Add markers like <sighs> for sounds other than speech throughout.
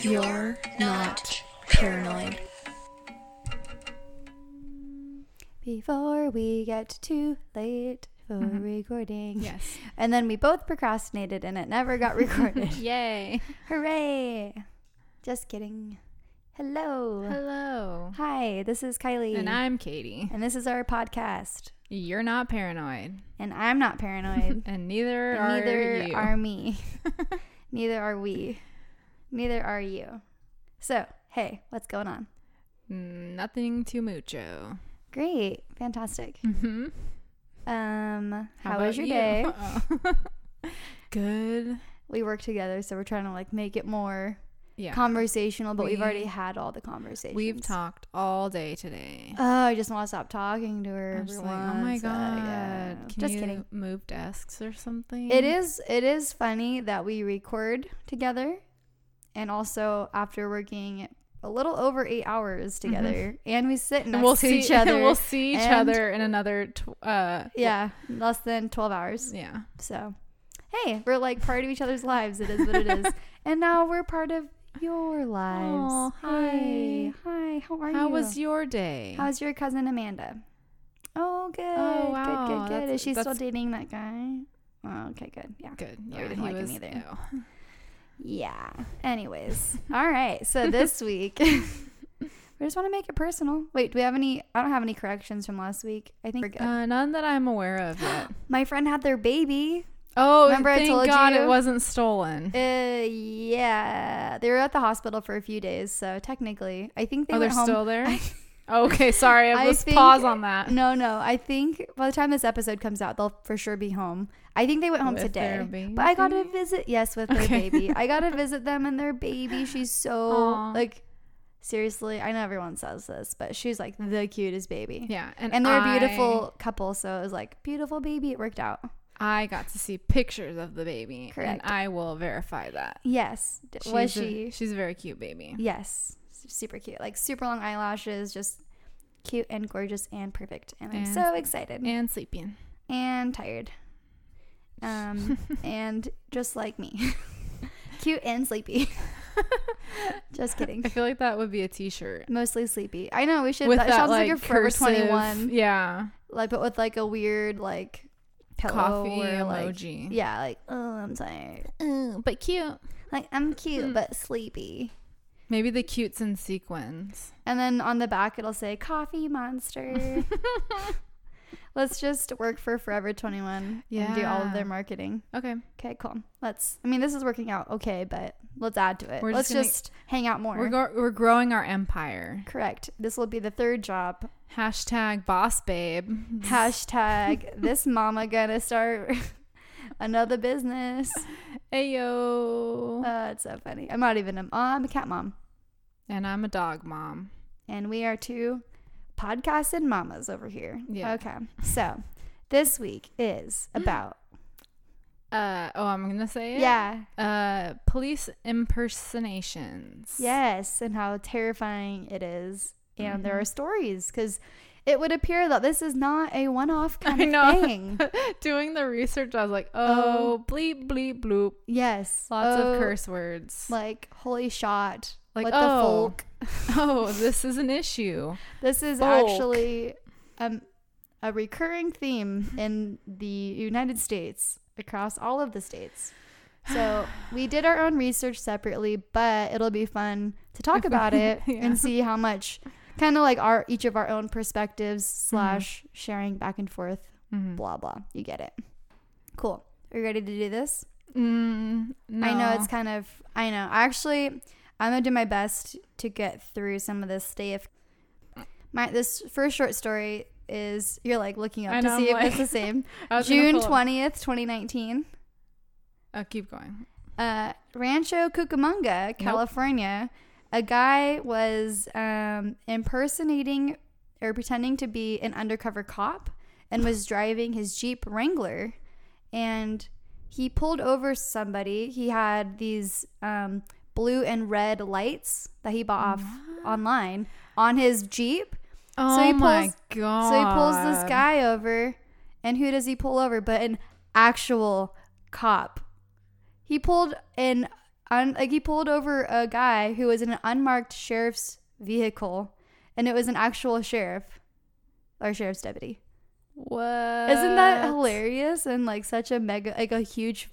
You're not paranoid. Before we get too late for Mhm. recording. Yes. And then we both procrastinated and it never got recorded. <laughs> Yay. Hooray! Just kidding. Hello. Hello. Hi, this is Kylie. And I'm Katie. And this is our podcast. You're not paranoid. And I'm not paranoid. <laughs> And neither and are neither you. are me. <laughs> neither are we. Neither are you. So, hey, what's going on? Mm, Nothing too mucho. Great. Fantastic. Mm-hmm. Um, how, about was your you? day? <laughs> Good. We work together, so we're trying to like make it more Yeah. conversational, but we've already had all the conversations. We've talked all day today. Oh, I just want to stop talking to her. Like, oh my once, uh, god. yeah. Can Just you kidding. move desks or something? It is it is funny that we record together, and also after working a little over eight hours together, and we sit next Mm-hmm. And we'll to see each <laughs> other. we'll see each and- other in another tw- uh yeah, less than twelve hours. yeah. So, hey, we're like part of each other's lives. It is what it is, <laughs> and now we're part of your lives. Aw, Hey, hi. How are you? How was your day? How's your cousin Amanda? Oh, good. Oh, wow, Good, good, good. that's- Is she still dating that guy? Oh, okay, good. Yeah. Good. we Yeah, didn't he like him was. either. no. <laughs> Yeah. Anyways. All right. So this <laughs> week, <laughs> we just want to make it personal. Wait, do we have any? I don't have any corrections from last week. I think. Uh, none that I'm aware of yet. <gasps> My friend had their baby. Oh, Remember I thank told God you? it wasn't stolen. Uh, yeah. They were at the hospital for a few days. So technically, I think they oh, they're home. still there. <laughs> okay, sorry. I Let's think- pause on that. No, no. I think by the time this episode comes out, they'll for sure be home. I think they went home With their today. But I got to visit, yes, with their Okay. baby. I got to <laughs> visit them and their baby. She's so, Aw. like, seriously, I know everyone says this, but she's like the cutest baby. Yeah, and And they're a I- beautiful couple. So it was like, beautiful baby. It worked out. I got to see pictures of the baby, Correct. and I will verify that. Yes. D- Was She's a- she? she's a very cute baby. yes. Super cute. Like, super long eyelashes, just cute and gorgeous and perfect. And I'm so excited And sleeping. and tired. Um, <laughs> and just like me. <laughs> Cute and sleepy. <laughs> just kidding. I feel like that would be a T-shirt. Mostly sleepy. I know we should. With that, that, sounds like, like, Forever cursive, Twenty One, Yeah, like but with like a weird like pillow coffee or, like, emoji. yeah, like oh I'm tired. Uh, but cute. Like I'm cute Mm. but sleepy. Maybe the cutes in sequins. And then on the back it'll say coffee monster. Let's just work for Forever 21 and do all of their marketing. Okay. Okay, cool. Let's. I mean, this is working out okay, but let's add to it. We're let's just just hang out more. We're go- we're growing our empire. Correct. This will be the third job. Hashtag boss babe. <laughs> Hashtag this mama gonna start <laughs> another business. Ayo. Uh, it's so funny. I'm not even a. Oh, I'm a cat mom, and I'm a dog mom. and we are two podcasted mamas over here. Yeah. Okay. So this week is <gasps> about Uh oh, I'm gonna say it. yeah Uh, police impersonations. yes, and how terrifying it is, and there Mhm. are stories because. It would appear that this is not a one-off <laughs> kind I of know. thing. <laughs> Doing the research, I was like, oh, bleep bleep bloop. Yes, Lots Oh, of curse words. Like holy shot! Like, what oh. the folk? <laughs> oh, this is an issue. This is Folk. actually um, a recurring theme in the United States across all of the states. So <sighs> we did our own research separately, but it'll be fun to talk about it <laughs> Yeah. and see how much kind of like our each of our own perspectives Mm-hmm. slash sharing back and forth, Mhm. blah blah. You get it. Cool. Are you ready to do this? Mm, no. I know it's kind of I know. Actually, I'm gonna do my best to get through some of this stuff. My this first short story is you're like looking up I to know, see I'm if it's the <laughs> same. I was gonna June twentieth, twenty nineteen. Oh, keep going. Uh, Rancho Cucamonga, California. A guy was um, impersonating or pretending to be an undercover cop and was <sighs> driving his Jeep Wrangler, and he pulled over somebody. He had these um, blue and red lights that he bought off online on his Jeep. Oh he my god. So he pulls this guy over, and who does he pull over but an actual cop? He pulled an un, like he pulled over a guy who was in an unmarked sheriff's vehicle, and it was an actual sheriff or sheriff's deputy. What? Isn't that hilarious and like such a mega like a huge?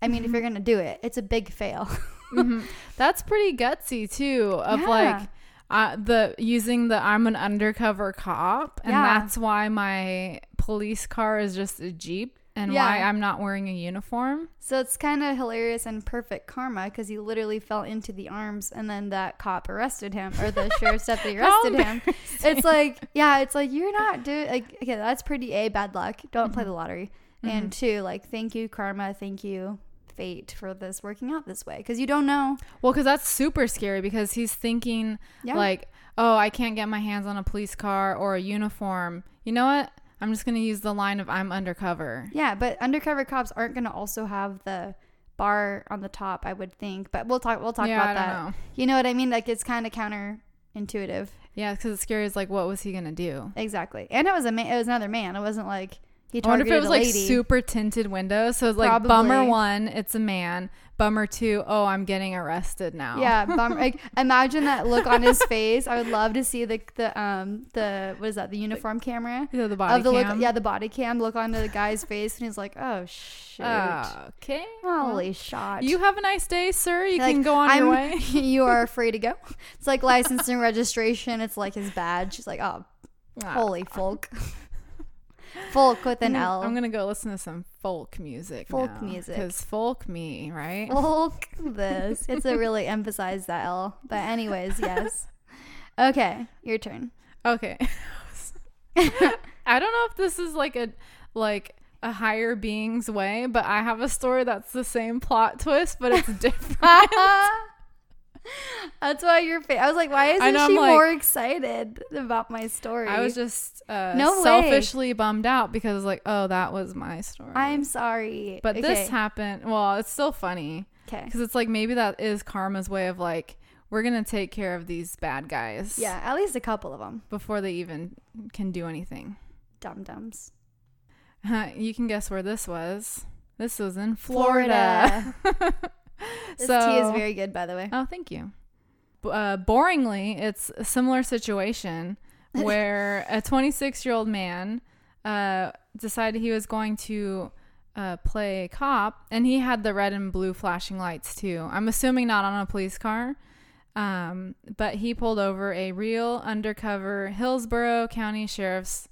I mean, if you're <laughs> gonna do it, it's a big fail. <laughs> Mhm. <laughs> That's pretty gutsy too. Of Yeah. like uh, the using the I'm an undercover cop, and Yeah. that's why my police car is just a jeep, and Yeah. why I'm not wearing a uniform. So it's kind of hilarious and perfect karma because he literally fell into the arms and then that cop arrested him or the sheriff's <laughs> deputy arrested him. It's like, yeah, it's like you're not doing like okay, that's pretty a bad luck. Don't play the lottery. And two, like thank you karma, thank you fate for this working out this way because you don't know. Well, because that's super scary because he's thinking Yeah. like, oh, I can't get my hands on a police car or a uniform. You know what? I'm just gonna use the line of I'm undercover. Yeah, but undercover cops aren't going to also have the bar on the top, I would think. But we'll talk. We'll talk yeah, about I don't that. know. You know what I mean? Like it's kind of counterintuitive. Yeah, because it's scary. Is like, what was he gonna do? Exactly. And it was a man. It was another man. It wasn't like he I wonder if it was like super tinted windows. So it's like bummer one, it's a man. Bummer two, oh, I'm getting arrested now. Yeah, <laughs> bummer. like imagine that look on his face. I would love to see the the um the what is that the uniform camera Yeah, the body of the cam. look. Yeah, the body cam look onto the guy's face, and he's like, oh shit, okay. holy shot. You have a nice day, sir. You Like, can go on I'm, your way. <laughs> you are <laughs> free to go. It's like license and registration. It's like his badge. She's like, oh, holy folk. Folk with an L. I'm gonna go listen to some folk music. Folk music. Because folk me, right? Folk this. It's a really <laughs> emphasize that L. But anyways, <laughs> yes. Okay, your turn. Okay. <laughs> I don't know if this is like a like a higher being's way, but I have a story that's the same plot twist, but it's different. That's why you're. Fa- I was like, why isn't know, she like- more excited about my story? I was just uh, No way. selfishly bummed out because like, oh, that was my story. I'm sorry, but okay. this happened. Well, it's still funny Okay. because it's like maybe that is karma's way of like we're gonna take care of these bad guys. Yeah, at least a couple of them. Before they even can do anything. Dum dums. <laughs> you can guess where this was. This was in Florida. <laughs> <laughs> This so, tea is very good, by the way. Oh, thank you. Uh, boringly, it's a similar situation <laughs> where a 26 year old man uh, decided he was going to uh, play cop, and he had the red and blue flashing lights too. I'm assuming not on a police car. Um, but he pulled over a real undercover Hillsborough County Sheriff's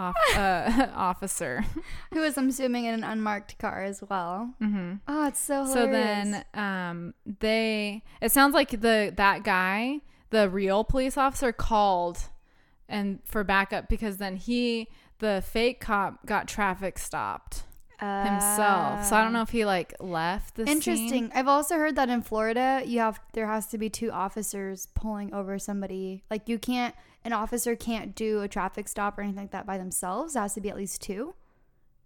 off, <laughs> uh, <laughs> officer. Who was, I'm assuming, in an unmarked car as well. hmm Oh, it's so Hilarious. So then um they it sounds like the that guy, the real police officer called and for backup because then he the fake cop got traffic stopped himself. So I don't know if he like left the Uh, Interesting. scene. I've also heard that in Florida, you have there has to be two officers pulling over somebody. Like you can't, an officer can't do a traffic stop or anything like that by themselves. It has to be at least two.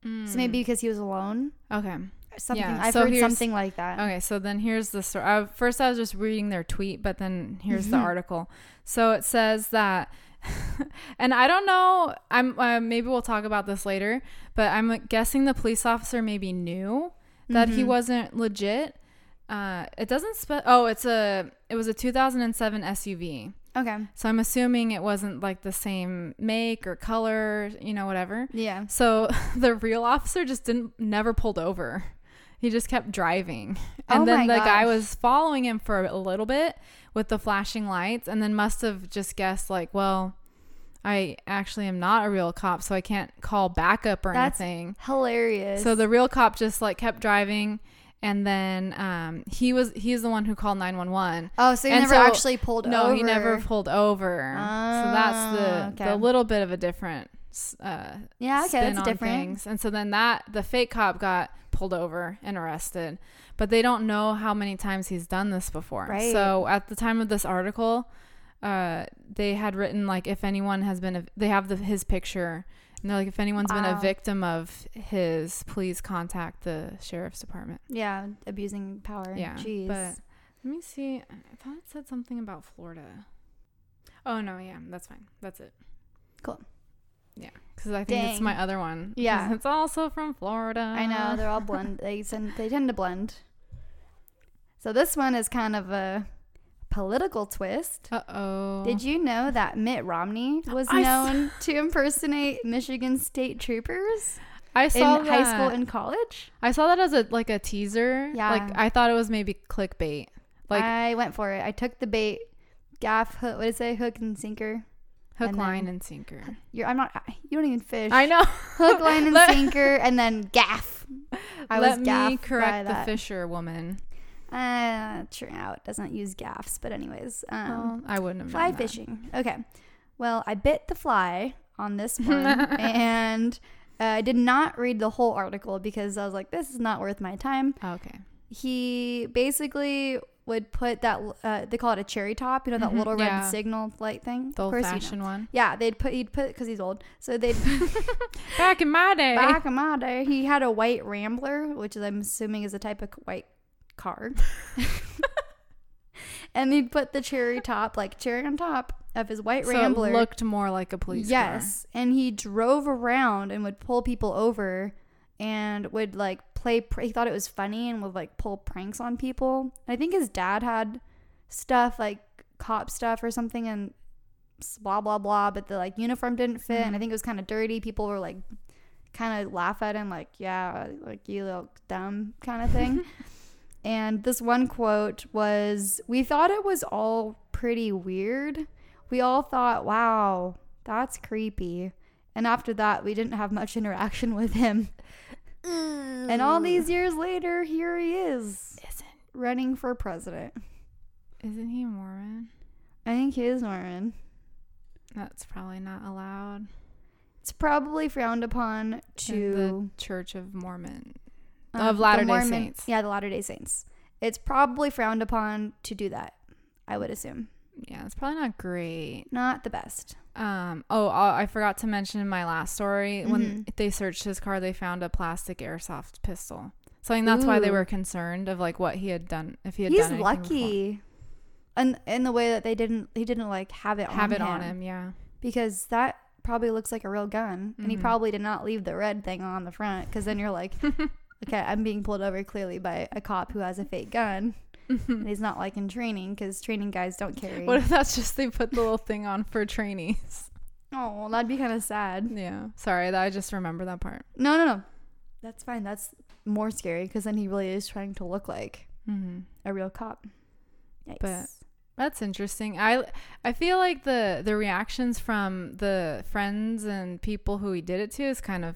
So maybe because he was alone, Okay. something. Mm. Yeah, I've so heard something like that. Okay, so then here's the story. First, I was just reading their tweet, but then here's the Mhm. article. So it says that, <laughs> and I don't know. I'm uh, maybe we'll talk about this later, but I'm guessing the police officer maybe knew that he Mhm. wasn't legit. Uh, it doesn't spe- Oh, it's a. It was a 2007 SUV. Okay. So I'm assuming it wasn't like the same make or color, you know, whatever. Yeah. So <laughs> the real officer just didn't never pulled over. He just kept driving. And Oh then the guy was following him for a little bit with the flashing lights and then must have just guessed like, well, I actually am not a real cop, so I can't call backup or That's anything. Hilarious. So the real cop just like kept driving and then um, he was he's the one who called 911. oh, so he and never so- actually pulled No, over. he never pulled over. so that's Ah, the okay. the little bit of a different uh, Yeah. Okay, that's different. things. And so then that the fake cop got pulled over and arrested, but they don't know how many times he's done this before. Right. So at the time of this article, uh, they had written like if anyone has been they have the, his picture. And like, if anyone's been a victim of his, please contact the sheriff's department. Yeah, abusing power. Yeah, Jeez. but let me see. I thought it said something about Florida. Oh no, yeah, that's fine. That's it. Cool. Yeah, because I think it's my other one. Yeah. it's also from Florida. I know they're all blend. They tend, they tend to blend. So this one is kind of a political twist. Uh oh. Did you know that Mitt Romney was I saw- known to impersonate Michigan state troopers I saw in saw high school that. and college? I saw that as a like a teaser. Yeah. Like I thought it was maybe clickbait. Like I went for it. I took the bait, gaff, hook, what did it say? Hook and sinker. hook, and line, and sinker. You're, I'm not, you don't even fish. I know. Hook, line, <laughs> and sinker, and then gaff. I Let was gaff me by correct the that. fisher woman. Uh, Trout doesn't use gaffs, but anyways, um, Well, I wouldn't have fly fishing. Okay, well, I bit the fly on this <laughs> one, and uh, I did not read the whole article because I was like, this is not worth my time. Okay. He basically would put that uh, they call it a cherry top, you know, that Mhm, little red yeah. signal light thing. The old course you know. fashioned one. Yeah, they'd put he'd put because he's old, so they'd <laughs> <laughs> Back in my day. back in my day he had a white Rambler, which is I'm assuming is a type of white car. <laughs> and he'd put the cherry top, like cherry on top of his white so Rambler. it looked more like a police yes, and he drove around and would pull people over, and would like play. Pr- he thought it was funny and would like pull pranks on people. I think his dad had stuff like cop stuff or something, and blah blah blah. But the like uniform didn't fit, and I Mhm. think it was kind of dirty. People were like, kind of laugh at him, like, "Yeah, like you look dumb," kind of thing. <laughs> And this one quote was We thought it was all pretty weird. We all thought, wow, that's creepy. And after that, we didn't have much interaction with him. And all these years later, here he is Isn't running for president. isn't he Mormon? I think he is Mormon. That's probably not allowed. It's probably frowned upon in to the Church of Mormon. Um, of Latter-day Saints. Yeah, the Latter day Saints. It's probably frowned upon to do that, I would assume. Yeah, it's probably not great. Not the best. Um. Oh, I I forgot to mention in my last story when Mhm. they searched his car, they found a plastic airsoft pistol. So I think that's why they were concerned of like what he had done if he had He's done anything before. lucky. And in the way that they didn't he didn't like have it Have on it him, on him, yeah. because that probably looks like a real gun and he Mhm. probably did not leave the red thing on the front because then you're like <laughs> okay i'm being pulled over clearly by a cop who has a fake gun and he's not like in training because training guys don't carry What if that's just they put the little thing on for trainees? <laughs> oh that'd be kind of sad Yeah. Sorry, that I just remember that part. no no no that's fine that's more scary because then he really is trying to look like hmm a real cop Yikes. But- That's interesting. I I feel like the the reactions from the friends and people who he did it to is kind of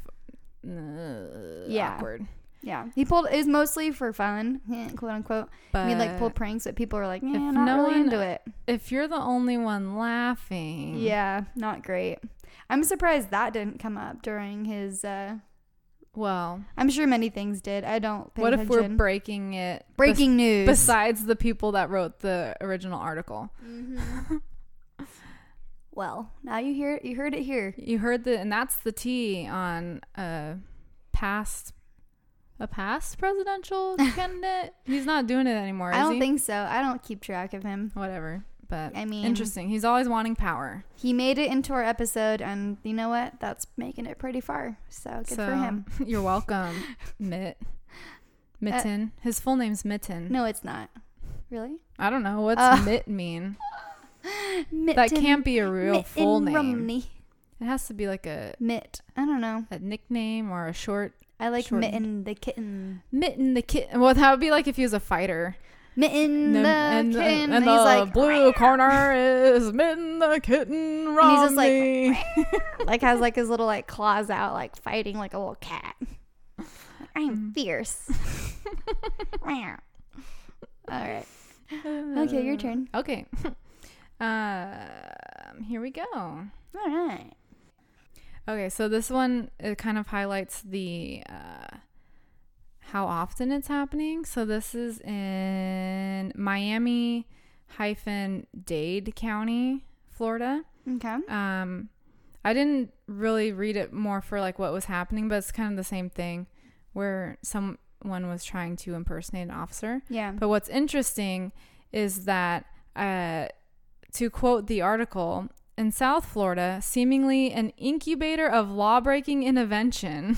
uh, Yeah. awkward. Yeah he pulled it was mostly for fun <laughs> quote unquote But I mean, like pull pranks, but people are like, yeah, if not no really one- into it. if you're the only one laughing, Yeah, not great. I'm surprised that didn't come up during his. uh Well, I'm sure many things did. I don't. Pay what if we're breaking it? bes- breaking news? besides the people that wrote the original article. Mhm. <laughs> well, now you hear you heard it here. You heard the and that's the T on a past a past presidential <laughs> candidate. He's not doing it anymore. I don't he? think so. I don't keep track of him. whatever. But I mean, interesting. He's always wanting power. He made it into our episode, and you know what? That's making it pretty far. So good so for him. <laughs> you're welcome, Mitt. <laughs> Mitten. His full name's Mitten. No, it's not. Really? I don't know what's Uh, Mitt mean. Mitten, That can't be a real Mitten full name. Romney. It has to be like a Mitt. I don't know. a nickname or a short I like Shortened. Mitten the kitten. Mitten the kitten. Well, that would be like if he was a fighter. Mitten And, the and, kitten. and, And, the he's like, blue corner is Mitten the kitten And he's just like, <laughs> like has like his little like claws out, like fighting like a little cat. <laughs> I'm Mm. fierce. <laughs> All right. Okay, your turn. Okay. um, here we go. All right. Okay, so this one it kind of highlights the uh, how often it's happening. So this is in Miami hyphen Dade County, Florida. Okay. Um, I didn't really read it more for like what was happening, but it's kind of the same thing where someone was trying to impersonate an officer. Yeah. But what's interesting is that, uh, to quote the article, in South Florida, seemingly an incubator of law breaking intervention,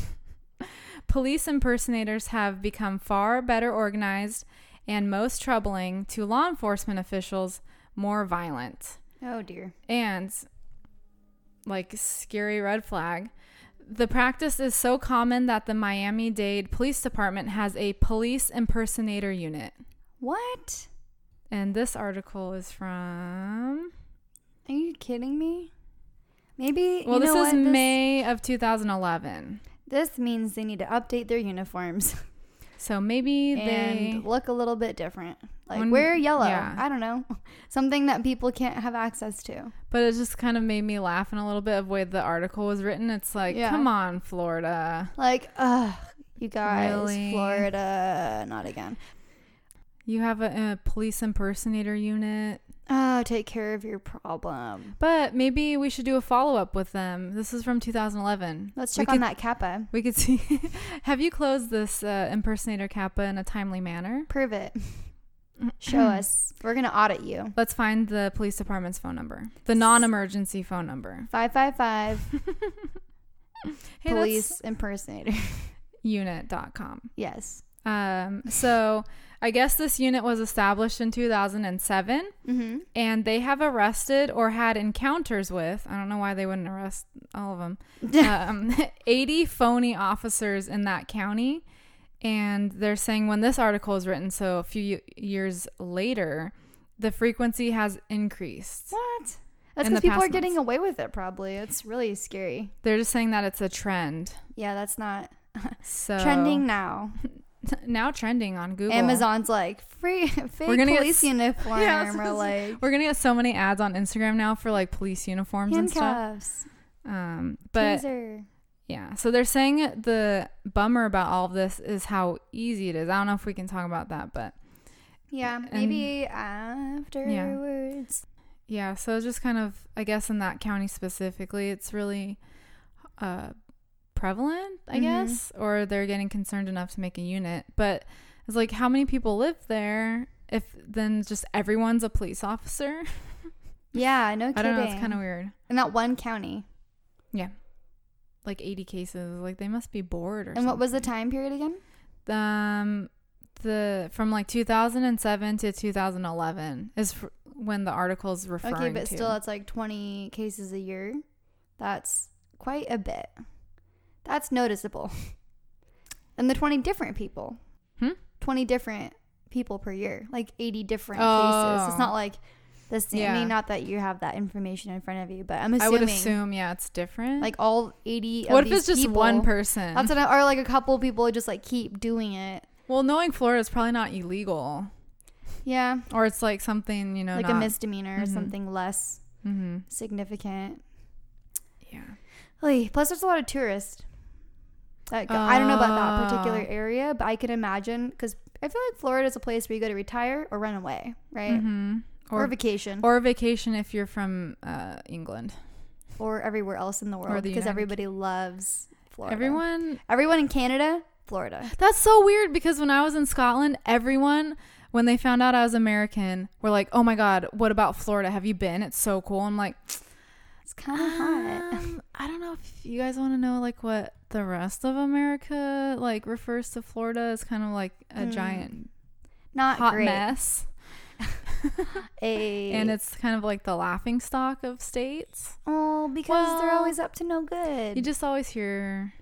<laughs> police impersonators have become far better organized and most troubling to law enforcement officials, more violent. Oh dear. And like scary red flag. The practice is so common that the Miami Dade Police Department has a police impersonator unit. What? And this article is from Are you kidding me? Maybe. Well, you this is what? This- May of 2011. This means they need to update their uniforms <laughs> So maybe they look a little bit different. Like When- wear yellow. yeah. I don't know. <laughs> Something that people can't have access to. but it just kind of made me laugh in a little bit of the way the article was written. It's like, Yeah. come on, Florida. Like, ugh, you guys, Really? Florida, not again. You have a, a police impersonator unit. Oh, take care of your problem. But maybe we should do a follow up with them. This is from 2011. Let's We check on could- that CAPA. We could see. <laughs> have you closed this uh, impersonator CAPA in a timely manner? Prove it. <clears throat> Show us. We're gonna audit you. Let's find the police department's phone number, the non emergency phone number. Five five five <laughs> Hey, police impersonator. <laughs> unit.com. yes. Um, so I guess this unit was established in 2007 Mm-hmm. and they have arrested or had encounters with, I don't know why they wouldn't arrest all of them, <laughs> um, <laughs> 80 phony officers in that county. And they're saying when this article is written, so a few years later, the frequency has increased. what? That's because people are past getting away with it. Probably. It's really scary. They're just saying that it's a trend. Yeah, that's not So <laughs> trending now. Now trending on Google. Amazon's like free fake We're gonna get police s- <laughs> uniform Yeah, or like We're gonna get so many ads on Instagram now for like police uniforms and stuff. Um, but Taser. yeah, so they're saying the bummer about all of this is how easy it is. I don't know if we can talk about that, but Yeah, and- maybe afterwards. yeah. So just kind of, I guess, in that county specifically, it's really uh, prevalent, I Mhm. guess, or they're getting concerned enough to make a unit. But it's like, how many people live there? If then just everyone's a police officer, <laughs> Yeah, no kidding. I don't know. It's kind of weird. in that one county. Yeah, like 80 cases. Like they must be bored or And what was the time period again? um the from like 2007 to 2011 is fr- when the article's referring to. Okay, but to. still, it's like 20 cases a year. That's quite a bit. That's noticeable. And the 20 different people. Hmm? 20 different people per year. Like 80 different Oh. cases. It's not like the same. I mean, not that you have that information in front of you, but I'm assuming. I would assume yeah, it's different. Like all 80 what if it's just one person? That's what I, or like a couple people who just like keep doing it. well, knowing Florida is probably not illegal, Yeah, or it's like something you know, like a misdemeanor or Mhm. something less hmm significant. Yeah, plus there's a lot of tourists. That go, I don't know about that particular Oh. area, but I can imagine because I feel like Florida is a place where you go to retire or run away, right? hmm Or, or vacation, or, vacation if you're from uh, England. Or everywhere else in the world because everybody loves Florida. Everyone everyone in Canada, Florida. That's so weird because when I was in Scotland, everyone, when they found out I was American, were like, oh my God, what about Florida? Have you been? It's so cool. I'm like, It's kind of hot. um, I don't know if you guys want to know like what the rest of America like refers to Florida as kind of like a Mm, giant Not hot great. mess. <laughs> A And it's kind of like the laughing stock of states. oh because they're always up to no good. You just always hear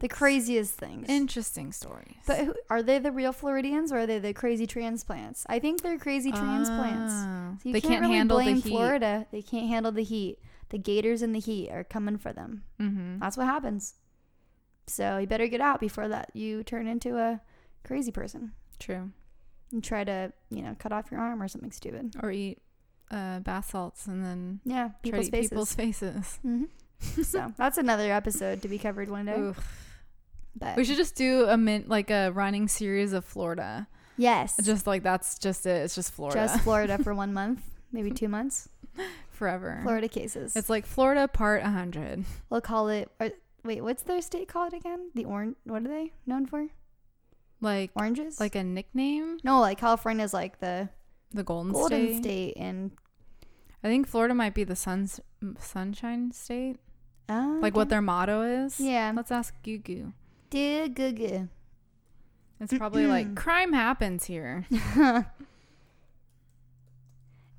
the craziest things. interesting stories. But who, are they the real Floridians or are they the crazy transplants? I think they're crazy transplants. Oh. So you they can't, can't really handle blame the heat. Florida. They can't handle the heat. The gators in the heat are coming for them. Mm-hmm. That's what happens. So you better get out before that you turn into a crazy person True. and try to, you know, cut off your arm or something stupid. Or eat uh, bath salts and then Yeah, people's faces. people's faces. <laughs> hmm so <laughs> that's another episode to be covered one day. Oof. But We should just do a min- like a running series of Florida. yes, Just like that's just it. It's just Florida just Florida for one <laughs> month, maybe two months. forever. Florida cases. It's like Florida part 100. We'll call it. Wait, what's their state called again? The orange. What are they known for? Like Oranges. like a nickname, no, like California's like the the Golden, Golden State. State, and I think Florida might be the suns Sunshine State. uh, Like what their motto is. Yeah. Let's ask Gugu. Dear Gugu. It's probably like crime happens here. <laughs>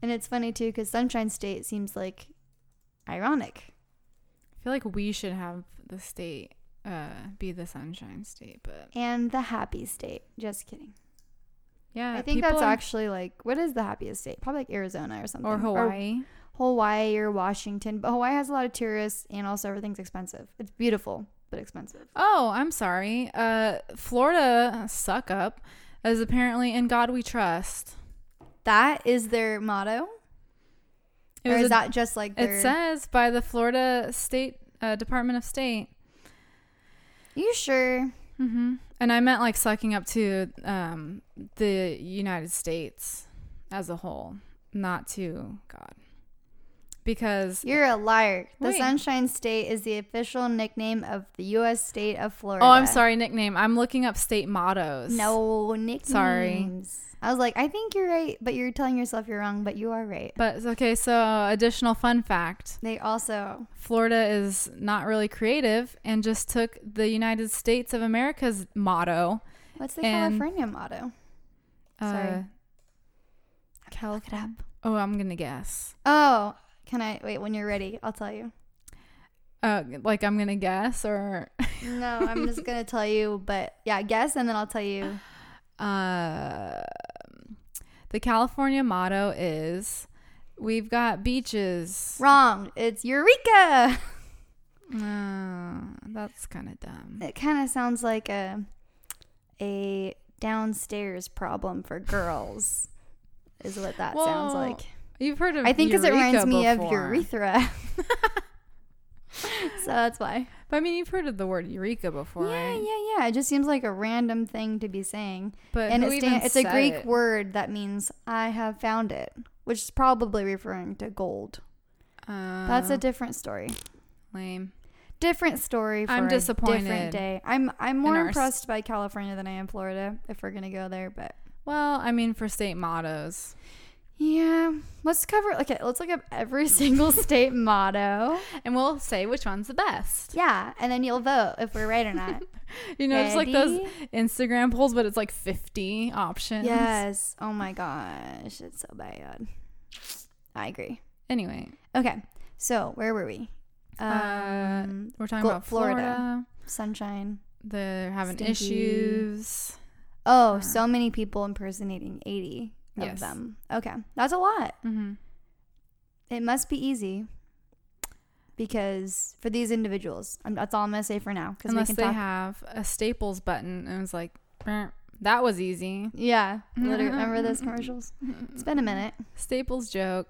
And it's funny too because Sunshine State seems like ironic. I feel like we should have the state uh be the sunshine state, but And the happy state. Just kidding. yeah, I think that's actually like what is the happiest state? Probably like Arizona or something. or Hawaii. Hawaii or Washington. But Hawaii has a lot of tourists and also everything's expensive. It's beautiful, but expensive. Oh, I'm sorry. Uh, Florida suck up is apparently in God we trust. That is their motto? It or is a- that just like their It says by the Florida State uh, Department of State. You sure? hmm And I meant like sucking up to um, the United States as a whole, not to God. Because You're a liar. The Wait. Sunshine State is the official nickname of the U.S. state of Florida. oh, I'm sorry, nickname. I'm looking up state mottos. No nicknames. Sorry. I was like, I think you're right, but you're telling yourself you're wrong, but you are right. But okay, so additional fun fact: They also Florida is not really creative and just took the United States of America's motto. what's the And- California motto? Uh, Sorry. California. Oh, I'm gonna guess. Oh, can I wait? When you're ready, I'll tell you. Uh, like I'm gonna guess, or No, <laughs> I'm just gonna tell you, but yeah, guess, and then I'll tell you. <sighs> uh, the California motto is, "We've got beaches." Wrong. It's Eureka. Uh, <laughs> that's kind of dumb. It kind of sounds like a a downstairs problem for girls. Is what that sounds like. You've heard of I think because it reminds me of urethra. <laughs> so that's why. But I mean, you've heard of the word eureka before, Yeah, right? yeah, yeah. It just seems like a random thing to be saying. But and who it stand, it's a Greek it? word that means I have found it, which is probably referring to gold. That's a Uh, different story. lame. Different story for I'm a disappointed different day. I'm I'm more impressed by California than I am Florida if we're gonna go there, but Well, I mean, for state mottos, yeah. Let's cover okay, let's look up every <laughs> single state motto. and we'll say which one's the best. Yeah, and then you'll vote if we're right or not. <laughs> You know, it's like those Instagram polls, but it's like 50 options. Yes. Oh my gosh, it's so bad. I agree. Anyway, Okay, so where were we? Uh, Um, we're talking Gl- about Florida. Florida. sunshine. They're having Stinky. issues. Oh, Uh, so many people impersonating 80 of Yes. them. Okay, that's a lot. hmm It must be easy because for these individuals, I'm, that's all I'm gonna say for now. Unless can they talk. have a Staples button, and it's like, "Brr, that was easy. yeah, <laughs> remember those commercials? It's been a minute. Staples joke.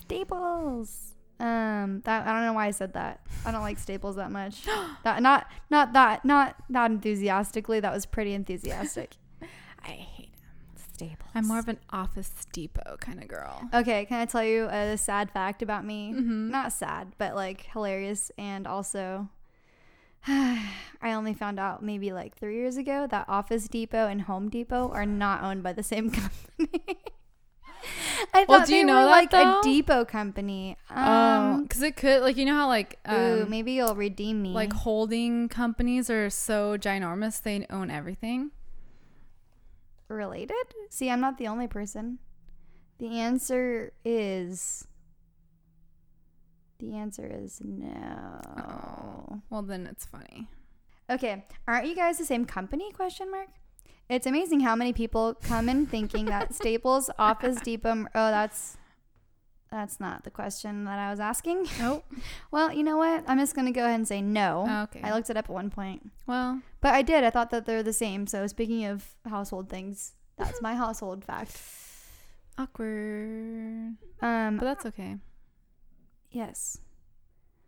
Staples. Um, that I don't know why I said that. I don't like Staples that much. <gasps> that not not that not that enthusiastically. That was pretty enthusiastic. <laughs> I hate Staples. I'm more of an Office Depot kind of girl. Okay, can I tell you a sad fact about me? Mhm. Not sad, but like hilarious and also <sighs> I only found out maybe like 3 years ago that Office Depot and Home Depot are not owned by the same <laughs> company. I thought Well, do you they know like though? a depot company. Oh, Um, because it could, like, you know how, like, ooh, um, maybe you'll redeem me. like holding companies are so ginormous they own everything. Related? See, I'm not the only person. The answer is the answer is no. Oh. Well, then it's funny. Okay, aren't you guys the same company? Question mark. It's amazing how many people come in thinking that <laughs> Staples, Office Depot. Oh, that's that's not the question that I was asking. Nope. <laughs> Well, you know what? I'm just gonna go ahead and say no. Oh, okay. I looked it up at one point, Well, but I did. I thought that they're the same. So speaking of household things, that's my <laughs> household fact. awkward. Um. But that's okay. Yes.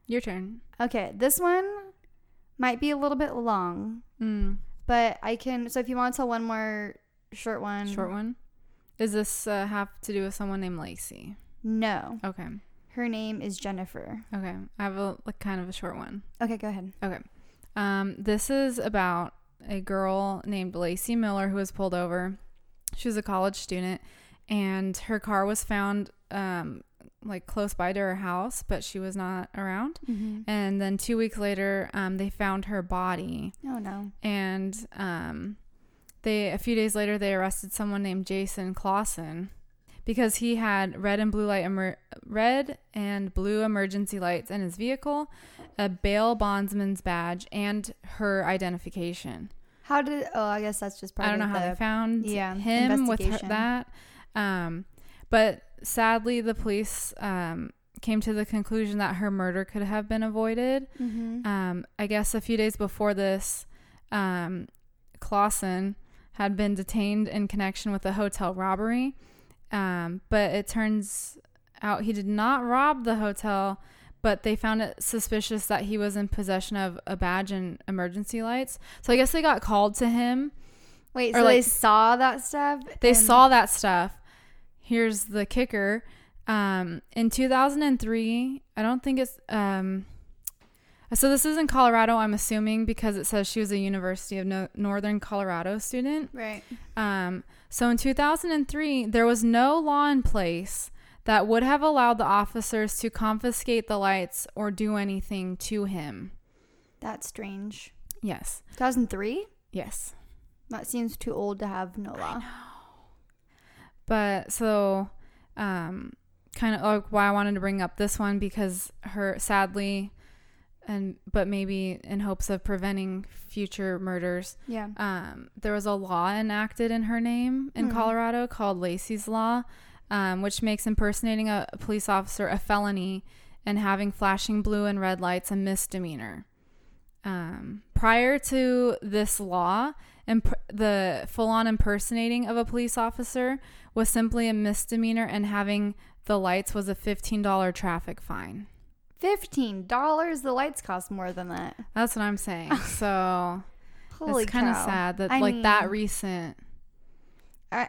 Your turn. Okay. This one might be a little bit long, Mm. but I can. So if you want to tell one more short one, Short one. Does this uh, have to do with someone named Lacey? No. Okay. Her name is Jennifer. Okay. I have a like kind of a short one. Okay, go ahead. Okay. Um, this is about a girl named Lacey Miller who was pulled over. She was a college student, and her car was found um, like close by to her house, but she was not around. Mm-hmm. And then two weeks later, um, they found her body, Oh no. and um, they a few days later they arrested someone named Jason Clausen because he had red and blue light emer- red and blue emergency lights in his vehicle, a bail bondsman's badge, and her identification. How did? Oh, I guess that's just part I don't know how the, they found yeah, him with her, that. Um, but sadly, the police um, came to the conclusion that her murder could have been avoided. Mhm. Um, I guess a few days before this, um, Clausen had been detained in connection with a hotel robbery. Um, but it turns out he did not rob the hotel, but they found it suspicious that he was in possession of a badge and emergency lights. So I guess they got called to him. Wait, so they saw that stuff? They saw that stuff. Here's the kicker. Um, in 2003, I don't think it's. Um, so this is in Colorado, I'm assuming, because it says she was a University of no- Northern Colorado student. Right. Um, so in 2003, there was no law in place that would have allowed the officers to confiscate the lights or do anything to him. That's strange. Yes. 2003? Yes. That seems too old to have no law. But so, um, kind of like why I wanted to bring up this one because her sadly, and but maybe in hopes of preventing future murders, Yeah. um, there was a law enacted in her name in Hmm. Colorado called Lacey's Law, um, which makes impersonating a police officer a felony and having flashing blue and red lights a misdemeanor. Um, prior to this law, imp- the full on impersonating of a police officer was simply a misdemeanor, and having the lights was a $15 traffic fine. $15? The lights cost more than that. That's what I'm saying. <laughs> So Holy it's kind of sad that, I like, that recent. I,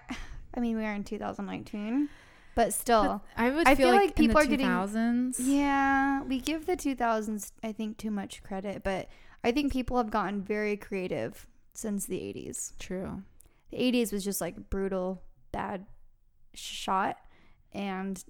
I mean, we are in 2019, but still. I would I feel, feel like, like people are the getting- 2000s. Yeah, we give the 2000s, I think, too much credit, but I think people have gotten very creative since the 80s. True. The 80s was just like brutal, bad shot, and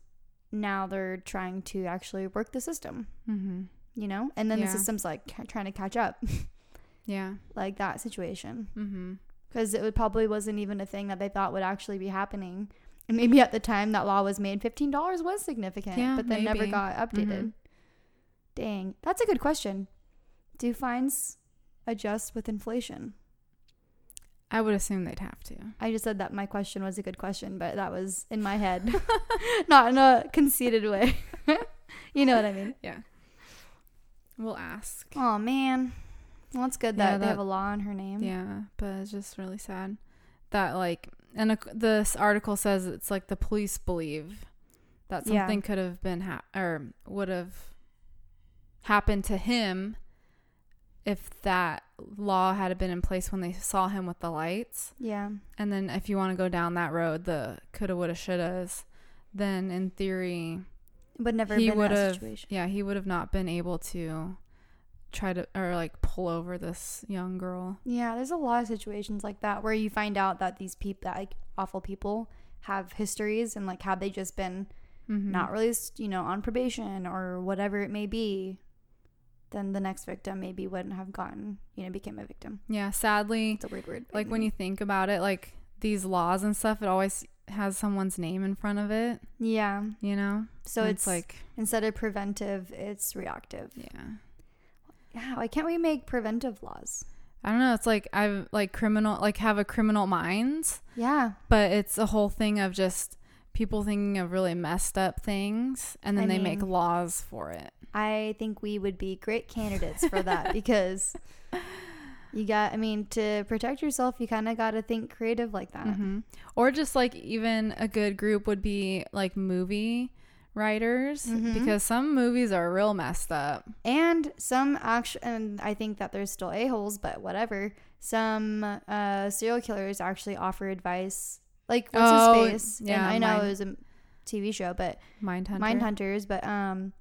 now they're trying to actually work the system, Mm-hmm. you know? And then Yeah. the system's like ca- trying to catch up, <laughs> Yeah. like that situation. Mm-hmm. Because it would probably wasn't even a thing that they thought would actually be happening. And maybe at the time that law was made, $15 was significant, Yeah, but then never got updated. Mhm. Dang. That's a good question. Do fines adjust with inflation? I would assume they'd have to. I just said that my question was a good question, but that was in my head, <laughs> not in a conceited way. <laughs> you know what I mean? Yeah. We'll ask. Oh man, well, it's good Yeah, that, they have a law in her name. Yeah, but it's just really sad that like and ac- this article says it's like the police believe that Yeah. something could have been ha- or would have happened to him if that law had been in place when they saw him with the lights. Yeah. And then if you want to go down that road, the coulda, woulda, shouldas, then in theory, But never he would have, yeah, he would have not been able to try to or like pull over this young girl. Yeah, there's a lot of situations like that where you find out that these people, that like awful people, have histories and like had they just been Mm-hmm. not released, you know, on probation or whatever it may be, then the next victim maybe wouldn't have gotten, you know, became a victim. Yeah, sadly, It's a weird word. like when you think about it, like these laws and stuff, it always has someone's name in front of it, yeah, you know? so And it's, like, instead of preventive, it's reactive. yeah. Yeah, why can't we make preventive laws? I don't know. It's like I've like criminal, like have a criminal minds, Yeah, but it's a whole thing of just people thinking of really messed up things and then I they make laws for it. I think we would be great candidates for that <laughs> because you got, I mean, to protect yourself, you kind of got to think creative like that. hmm Or just like even a good group would be like movie writers Mhm. because some movies are real messed up. And some actually, and I think that there's still a-holes, but whatever. Some uh, serial killers actually offer advice. Like, what's Oh, his face? yeah, and I know it was a TV show, but Mindhunter. Mind Hunters, but um,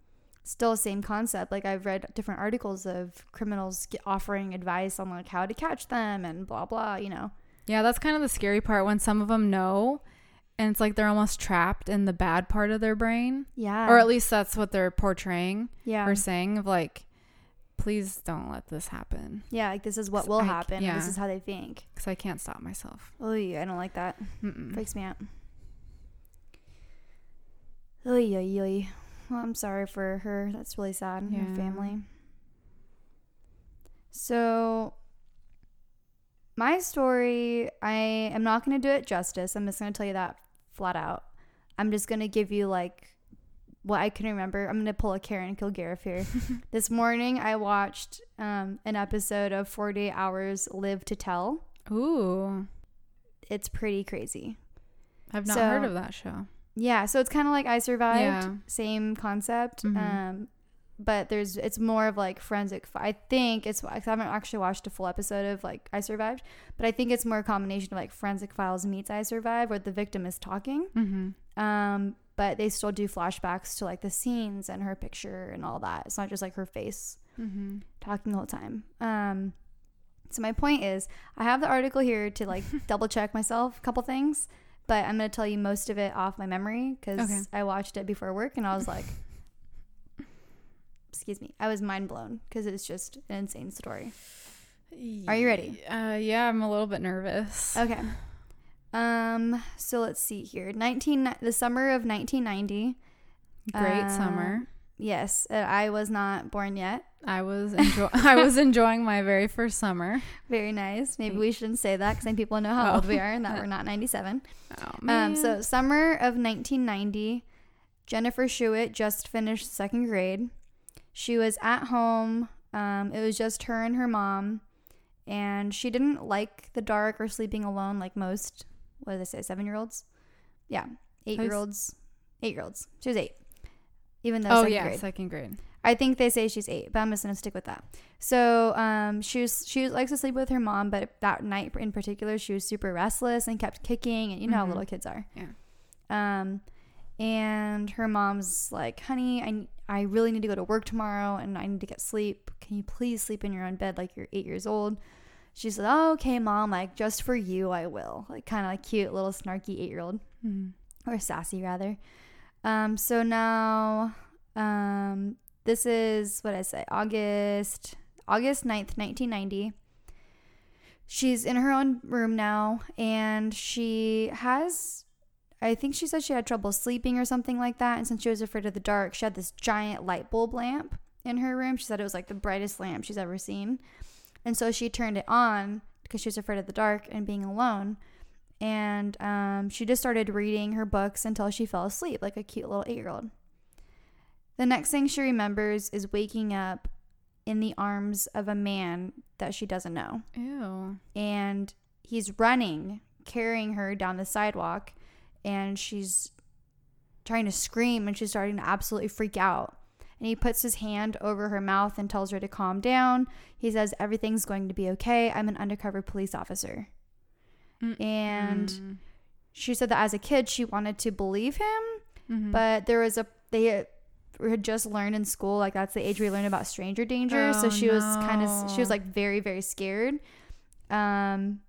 still the same concept. Like, I've read different articles of criminals offering advice on like how to catch them and blah blah. You know? Yeah, that's kind of the scary part when some of them know and it's like they're almost trapped in the bad part of their brain. Yeah. or at least that's what they're portraying yeah. or saying of like please don't let this happen Yeah, like this is what will I- happen. and This is how they think. because I can't stop myself. Oh, I don't like that. Mm-mm. Freaks me out. Oy, oy. Well, I'm sorry for her. That's really sad. and Her family. So, my story, I am not going to do it justice. I'm just going to tell you that flat out. I'm just going to give you like what I can remember. I'm going to pull a Karen Kilgariff here. <laughs> this morning, I watched um, an episode of 48 Hours Live to Tell. Ooh, It's pretty crazy. I've not So- heard of that show. Yeah, so it's kind of like I survived, Yeah. same concept. Mhm. Um, but there's it's more of like forensic. I think it's I haven't actually watched a full episode of like I survived, but I think it's more a combination of like forensic files meets I survived, where the victim is talking. Mm-hmm. Um, but they still do flashbacks to like the scenes and her picture and all that. It's not just like her face Mm-hmm. talking the whole time. Um, so my point is, I have the article here to like <laughs> double check myself a couple things, but I'm gonna tell you most of it off my memory because Okay. I watched it before work and I was like, excuse me, I was mind blown because it's just an insane story. Are you ready? Uh, yeah, I'm a little bit nervous. Okay. <laughs> Um. So let's see here. Nineteen. The summer of 1990. Great uh, summer. Yes, uh, I was not born yet. I was enjoy- <laughs> I was enjoying my very first summer. Very nice. Maybe we shouldn't say that because then people know how Oh. old we are and that we're <laughs> not 97. Oh man. Um, so summer of 1990, Jennifer Schuett just finished second grade. She was at home. Um, it was just her and her mom, and she didn't like the dark or sleeping alone like most. What did I say? Seven year olds? Yeah, eight year olds. Eight year olds. She was eight. Even though oh second yeah, grade. second grade. I think they say she's eight, but I'm just gonna stick with that. So um, she was she likes to sleep with her mom, but that night in particular, she was super restless and kept kicking, and you know how Mhm. little kids are. Yeah. Um, and her mom's like, "Honey, I I really need to go to work tomorrow, and I need to get sleep. Can you please sleep in your own bed like you're eight years old?" She said, "Oh, okay, mom. Like just for you, I will." Like kind of like cute little snarky eight year old Mm. or sassy rather. Um, so now, um, this is what I say, August, August 9th, 1990. She's in her own room now and she has, I think she said she had trouble sleeping or something like that. And since she was afraid of the dark, she had this giant light bulb lamp in her room. She said it was like the brightest lamp she's ever seen. And so she turned it on because she was afraid of the dark and being alone and um, she just started reading her books until she fell asleep like a cute little eight year old. The next thing she remembers is waking up in the arms of a man that she doesn't know. Ew. And he's running, carrying her down the sidewalk, and she's trying to scream and she's starting to absolutely freak out. And he puts his hand over her mouth and tells her to calm down. He says, Everything's going to be okay. I'm an undercover police officer. Mm. And she said that as a kid she wanted to believe him Mhm. but there was a they had just learned in school like that's the age we learned about stranger danger so Oh, she was kind of she was like very very scared um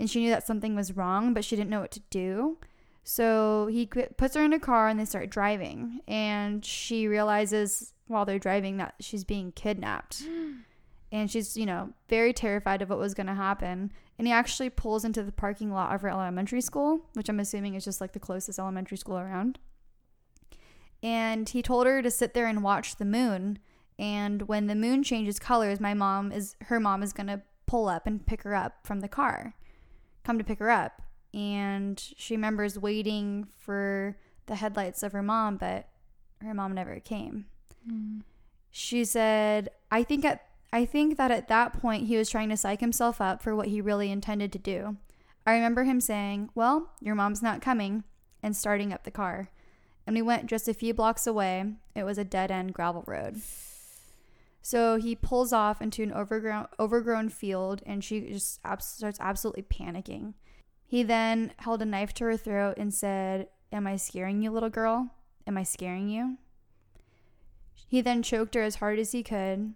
and she knew that something was wrong but she didn't know what to do so he puts her in a car and they start driving and she realizes while they're driving that she's being kidnapped. <gasps> And she's you know very terrified of what was going to happen. And he actually pulls into the parking lot of her elementary school which i'm assuming is just like the closest elementary school around. And he told her to sit there and watch the moon. And when the moon changes colors my mom is her mom is going to pull up and pick her up from the car. Come to pick her up and she remembers waiting for the headlights of her mom but her mom never came. Mm. she said i think at i think that at that point he was trying to psych himself up for what he really intended to do. I remember him saying well your mom's not coming and starting up the car. And we went just a few blocks away. It was a dead-end gravel road. So he pulls off into an overgrown overgrown field and she just abs- starts absolutely panicking he then held a knife to her throat and said am i scaring you little girl am i scaring you he then choked her as hard as he could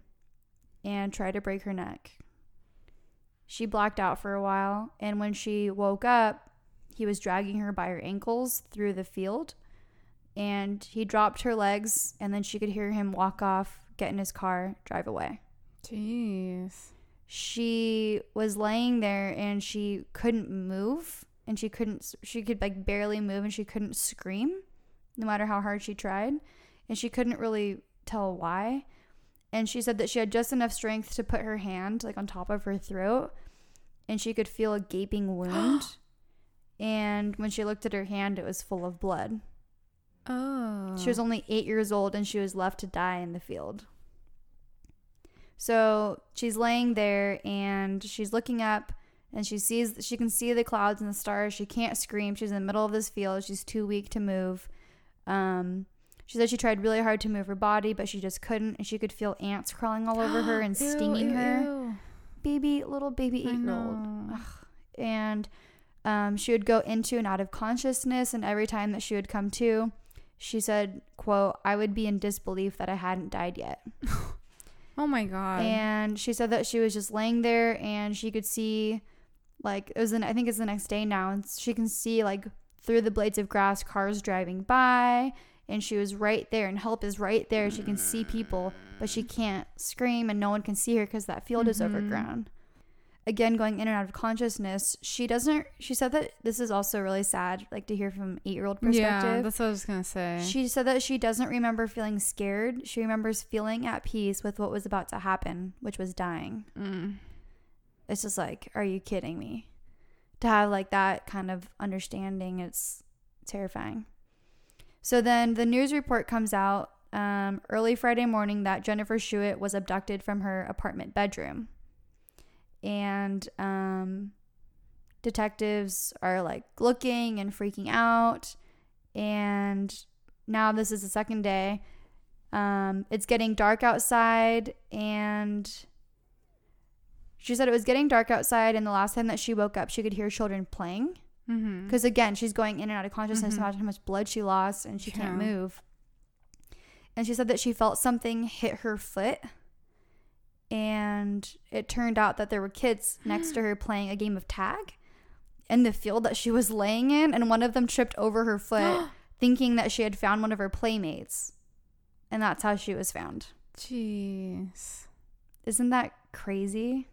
and tried to break her neck. She blacked out for a while, and when she woke up, he was dragging her by her ankles through the field. And he dropped her legs, and then she could hear him walk off, get in his car, drive away. Jeez. She was laying there and she couldn't move and she couldn't she could like barely move and she couldn't scream no matter how hard she tried and she couldn't really tell why and she said that she had just enough strength to put her hand like on top of her throat and she could feel a gaping <gasps> wound and when she looked at her hand it was full of blood Oh. she was only eight years old and she was left to die in the field. So she's laying there and she's looking up and she sees she can see the clouds and the stars. She can't scream. She's in the middle of this field. She's too weak to move. Um, she said she tried really hard to move her body, but she just couldn't. And she could feel ants crawling all over her <gasps> and stinging ew, her. ew. Baby, little baby eight year old and um, she would go into and out of consciousness and every time that she would come to she said quote i would be in disbelief that i hadn't died yet <laughs> <laughs> Oh my god. and she said that she was just laying there and she could see like it was an, i think it's the next day now and she can see like through the blades of grass cars driving by and she was right there and help is right there she can see people but she can't scream and no one can see her because that field is Mhm. overgrown again going in and out of consciousness she doesn't she said that this is also really sad like to hear from eight year old perspective. yeah, that's what I was gonna say. she said that she doesn't remember feeling scared. She remembers feeling at peace with what was about to happen which was dying. Mm. it's just like are you kidding me? To have like that kind of understanding it's terrifying. So then the news report comes out um, early friday morning that jennifer Schuett was abducted from her apartment bedroom and um, detectives are like looking and freaking out and now this is the second day um, it's getting dark outside and she said it was getting dark outside, and the last time that she woke up, she could hear children playing. Mm-hmm. Because again, she's going in and out of consciousness, Mhm. about how much blood she lost, and she can't move. And she said that she felt something hit her foot, and it turned out that there were kids <gasps> next to her playing a game of tag in the field that she was laying in, and one of them tripped over her <gasps> foot, thinking that she had found one of her playmates, and that's how she was found. Jeez. Isn't that crazy?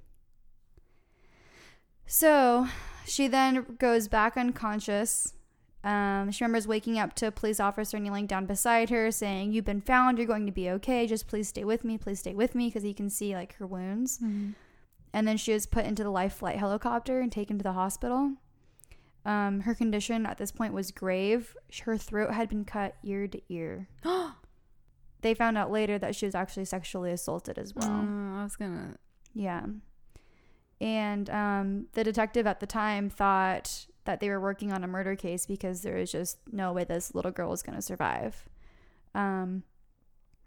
So she then goes back unconscious. Um, she remembers waking up to a police officer kneeling down beside her saying, You've been found. You're going to be okay. Just please stay with me. Please stay with me because he can see like her wounds. Mm-hmm. And then she was put into the life flight helicopter and taken to the hospital. Um, her condition at this point was grave. Her throat had been cut ear to ear. <gasps> They found out later that she was actually sexually assaulted as well. Mm, I was gonna. Yeah. And um, the detective at the time thought that they were working on a murder case because there was just no way this little girl was going to survive. Um,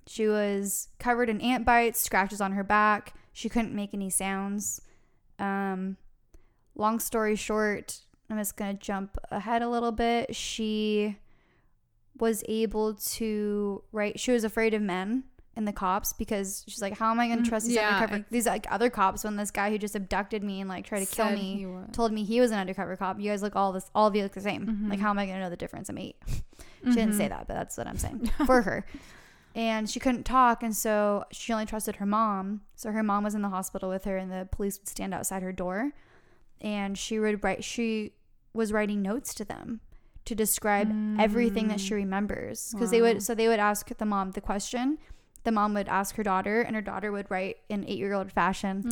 she was covered in ant bites, scratches on her back. She couldn't make any sounds. Um, long story short, I'm just going to jump ahead a little bit. She was able to write, she was afraid of men and the cops because she's like, how am I going to Mhm. trust these Yeah, undercover, these like other cops when this guy who just abducted me and like tried to kill me told me he was an undercover cop. You guys look all this, all of you look the same. Mhm. Like, how am I going to know the difference? I'm eight. <laughs> She didn't say Mhm. that, but that's what I'm saying <laughs> for her. And she couldn't talk, and so she only trusted her mom. So her mom was in the hospital with her, and the police would stand outside her door, and she would write. She was writing notes to them to describe everything that she remembers, because they Mm. Would. So they would ask the mom the question. The mom would ask her daughter, and her daughter would write in eight-year-old fashion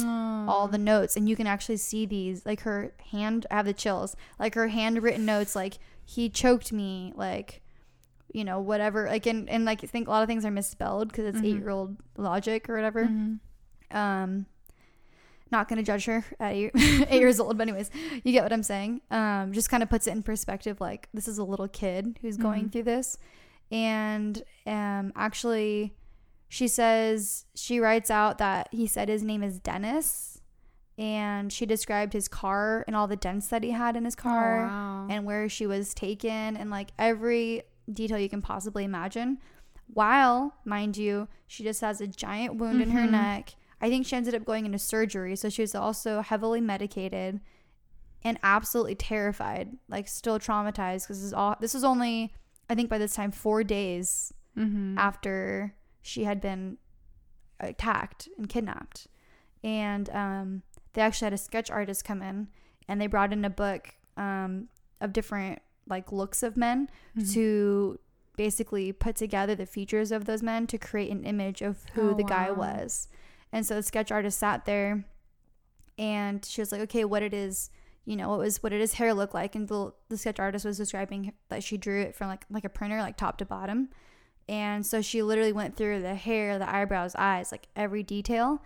all the notes and you can actually see these like her hand I have the chills like her handwritten notes like he choked me like you know whatever like and, and like I think a lot of things are misspelled because it's Mhm. eight year old logic or whatever Mhm. um not gonna judge her <laughs> at eight, <laughs> eight years old but anyways you get what i'm saying um just kind of puts it in perspective like this is a little kid who's going Mhm. through this and um actually she says she writes out that he said his name is dennis and she described his car and all the dents that he had in his car Oh, wow. and where she was taken and like every detail you can possibly imagine. While, mind you, she just has a giant wound in her Mhm. neck. I think she ended up going into surgery, so she was also heavily medicated and absolutely terrified, like still traumatized because this is all this was only I think by this time 4 days Mhm. after she had been attacked and kidnapped. and um, they actually had a sketch artist come in, and they brought in a book um, of different like looks of men Mhm. to basically put together the features of those men to create an image of who Oh, the guy wow. was. And so the sketch artist sat there and she was like, okay, what it is, you know, what was, what did his hair look like? And the, the sketch artist was describing that she drew it from like, like a printer, like top to bottom. And so she literally went through the hair, the eyebrows, eyes, like every detail.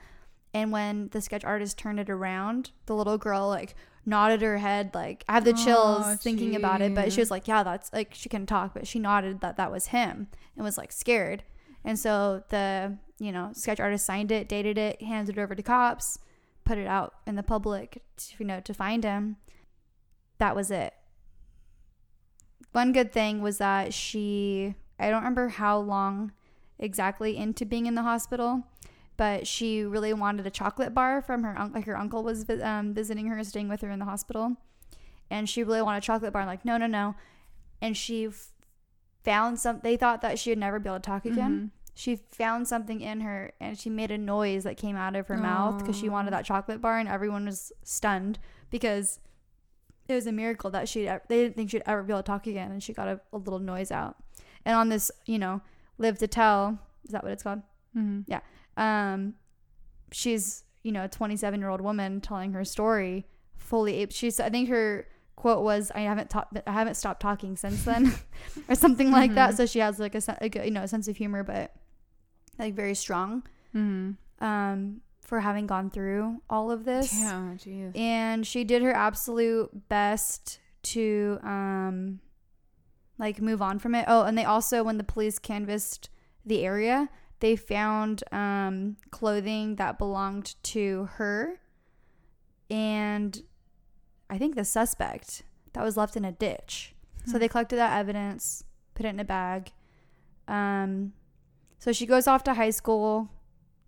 And when the sketch artist turned it around, the little girl like nodded her head, like I have the chills Oh, thinking about it. But she was like, "Yeah, that's like she couldn't talk, but she nodded that that was him and was like scared." And so the you know sketch artist signed it, dated it, handed it over to cops, put it out in the public, to, you know, to find him. That was it. One good thing was that she, I don't remember how long exactly into being in the hospital, but she really wanted a chocolate bar from her uncle. Like her uncle was um, visiting her, staying with her in the hospital, and she really wanted a chocolate bar. like, no, no, no. And she f- found some. They thought that she would never be able to talk again. Mhm. She found something in her, and she made a noise that came out of her mouth because she wanted that chocolate bar, and everyone was stunned because it was a miracle that she they didn't think she'd ever be able to talk again, and she got a, a little noise out. And on this, you know, live to tell is that what it's called? Mhm. Yeah. Um she's you know a 27 year old woman telling her story fully she's i think her quote was i haven't taught i haven't stopped talking since then <laughs> or something like that Mhm. so she has like a, like a you know a sense of humor but like very strong Mhm. um for having gone through all of this Yeah, jeez. and she did her absolute best to um like move on from it oh and they also when the police canvassed the area they found um clothing that belonged to her and i think the suspect that was left in a ditch so Hmm. they collected that evidence put it in a bag um so she goes off to high school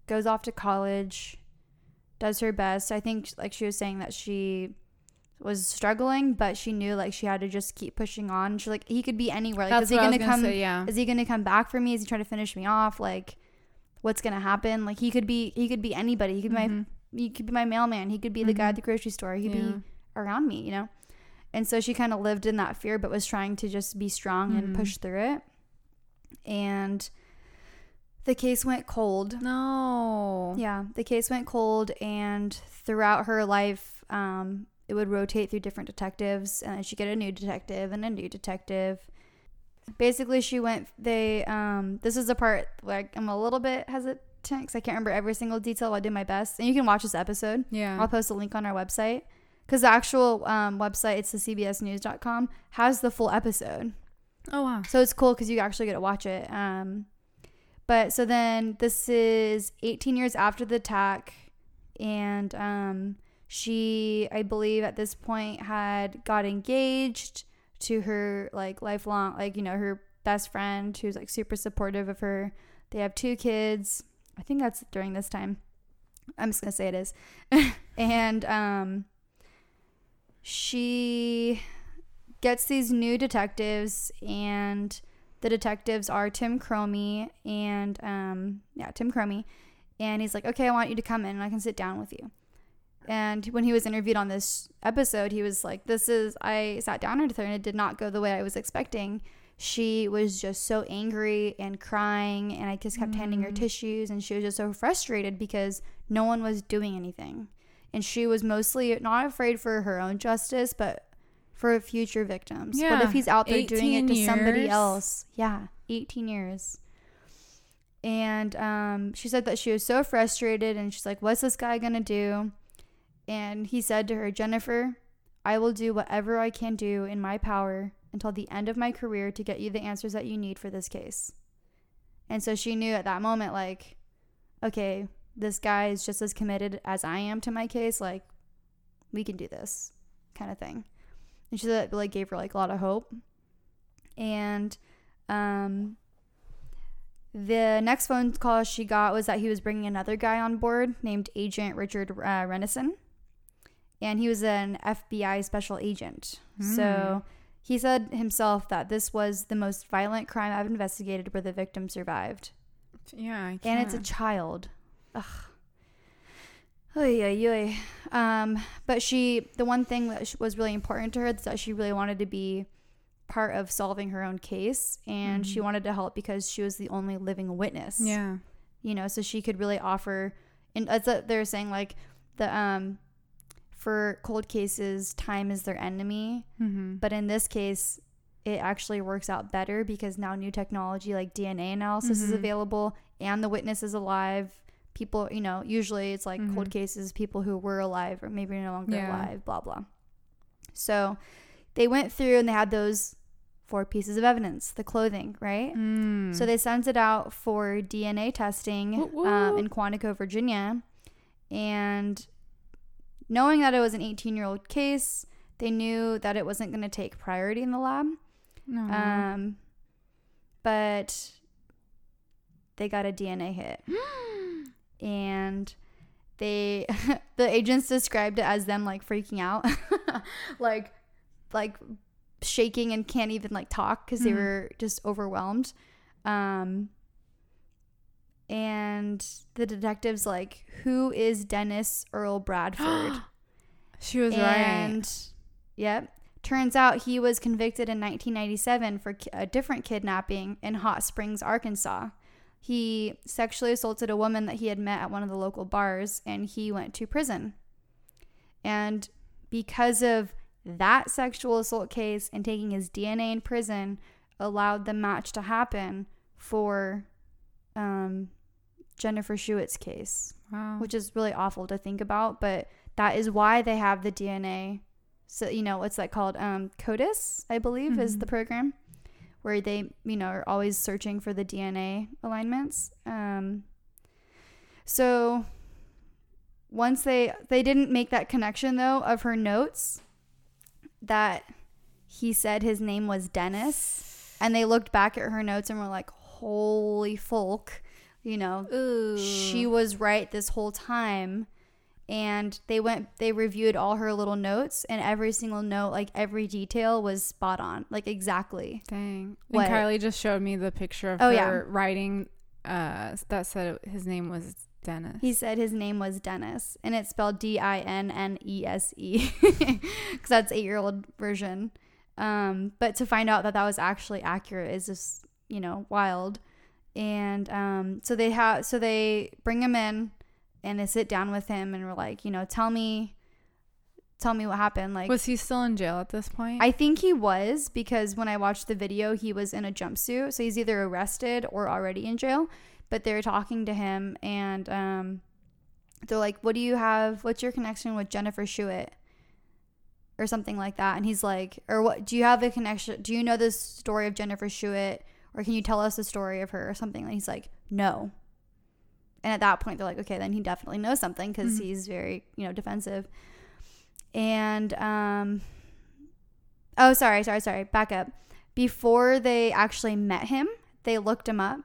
goes off to college does her best. I think like she was saying that she was struggling, but she knew like she had to just keep pushing on. She's like, he could be anywhere. Like, That's is he what I was gonna gonna come? say, yeah. Is he gonna come back for me? Is he trying to finish me off? Like, what's gonna happen? Like, he could be. He could be anybody. He could be Mhm. my. He could be my mailman. He could be the guy at the grocery store. He could Yeah. be around me. You know. And so she kind of lived in that fear, but was trying to just be strong and Mhm. push through it. And the case went cold. No. Yeah, the case went cold, and throughout her life, um, it would rotate through different detectives, and then she'd get a new detective and a new detective. Basically, she went. They. Um, this is the part like I'm a little bit hesitant because I can't remember every single detail. I did my best, and you can watch this episode. Yeah. I'll post a link on our website because the actual um, website, it's the CBSNews.com, has the full episode. oh wow. So it's cool because you actually get to watch it. Um, but so then this is 18 years after the attack, and um, she, I believe, at this point had got engaged to her like lifelong, like you know, her best friend who's like super supportive of her. They have two kids. I think that's during this time. I'm just gonna say it is, <laughs> and um, she gets these new detectives and the detectives are Tim Cromie and um yeah, Tim Cromie. And he's like, "Okay, I want you to come in and I can sit down with you." And when he was interviewed on this episode, he was like, "This is I sat down with her and it did not go the way I was expecting. She was just so angry and crying and I just kept handing her Mm. tissues and she was just so frustrated because no one was doing anything. And she was mostly not afraid for her own justice, but for future victims. What Yeah, if he's out there doing it 18 to somebody else? Yeah, 18 years. And um, she said that she was so frustrated and she's like, What's this guy gonna do? And he said to her, Jennifer, I will do whatever I can do in my power until the end of my career to get you the answers that you need for this case. And so she knew at that moment, like, okay, this guy is just as committed as I am to my case. Like, we can do this kind of thing. And she like gave her like a lot of hope. And um, the next phone call she got was that he was bringing another guy on board named Agent Richard uh, Renison. And he was an FBI special agent. So he said himself that this was the most violent crime I've investigated where the victim survived. Yeah. I And it's a child. Ugh. Oy, oy, oy. Um, but she, the one thing that was really important to her is that she really wanted to be part of solving her own case, and she Mhm. wanted to help because she was the only living witness. Yeah. you know, so she could really offer. And as they're saying, like the um, for cold cases, time is their enemy. Mm-hmm. But in this case, it actually works out better because now new technology like DNA analysis is Mhm. available and the witness is alive. People, you know, usually it's like cold Mhm. cases, people who were alive or maybe no longer Yeah. alive, blah, blah. So they went through and they had those four pieces of evidence the clothing, right? Mm. So they sent it out for DNA testing um, in Quantico, Virginia. And knowing that it was an 18 year old case, they knew that it wasn't going to take priority in the lab. no. Um, but they got a DNA hit. <gasps> And they, <laughs> the agents described it as them like freaking out, <laughs> like, like shaking and can't even like talk because they Mhm. were just overwhelmed. Um, and the detectives like, who is Dennis Earl Bradford? <gasps> she was right. and yep, turns out he was convicted in 1997 for a different kidnapping in Hot Springs, Arkansas. He sexually assaulted a woman that he had met at one of the local bars, and he went to prison. And because of that sexual assault case and taking his DNA in prison, allowed the match to happen for um, Jennifer Schuett's case Wow. which is really awful to think about, but that is why they have the DNA. So you know, what's that called? Um, CODIS, I believe, is Mhm. the program where they you know are always searching for the DNA alignments. Um, so once they they didn't make that connection though of her notes that he said his name was Dennis, and they looked back at her notes and were like, "Holy folk." You know, Ooh. she was right this whole time and they went they reviewed all her little notes and every single note like every detail was spot on like exactly Dang. What? And Kylie just showed me the picture of Oh, her yeah. writing uh, that said his name was Dennis. he said his name was dennis and it's spelled d-i-n-n-e-s-e because <laughs> that's eight year old version um, but to find out that that was actually accurate is just you know wild and um, so they have so they bring him in and they sit down with him and we're like you know tell me tell me what happened like was he still in jail at this point? I think he was because when I watched the video, he was in a jumpsuit. So he's either arrested or already in jail. But they're talking to him and um, they're like, What do you have? What's your connection with Jennifer Schuett? Or something like that. And he's like, Or what? Do you have a connection? Do you know the story of Jennifer Schuett? Or can you tell us the story of her or something? And he's like, No. And at that point, they're like, Okay, then he definitely knows something because Mhm. he's very, you know, defensive. And, um, Oh, sorry, sorry, sorry. Back up. Before they actually met him, they looked him up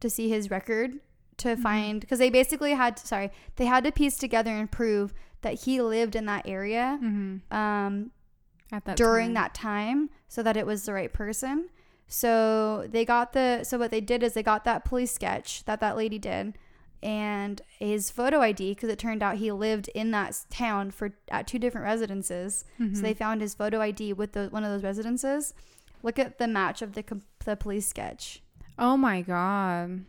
to see his record to Mhm. find because they basically had to, sorry, they had to piece together and prove that he lived in that area mm-hmm. um, At that during time. that time so that it was the right person. So they got the so what they did is they got that police sketch that that lady did and his photo ID because it turned out he lived in that town for at two different residences. Mhm. So they found his photo ID with the, one of those residences. Look at the match of the the police sketch. Oh my god.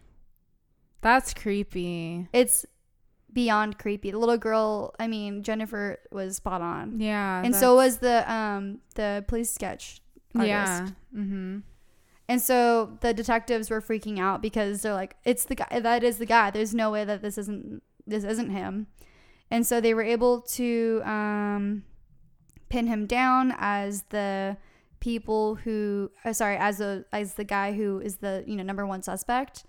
That's creepy. It's beyond creepy. The little girl, I mean Jennifer was spot on, Yeah. and so was the um the police sketch artist. Yeah. Mm-hmm. And so the detectives were freaking out because they're like, "It's the guy. That is the guy. There's no way that this isn't this isn't him." And so they were able to um, pin him down as the people who, uh, sorry, as a as the guy who is the you know number one suspect,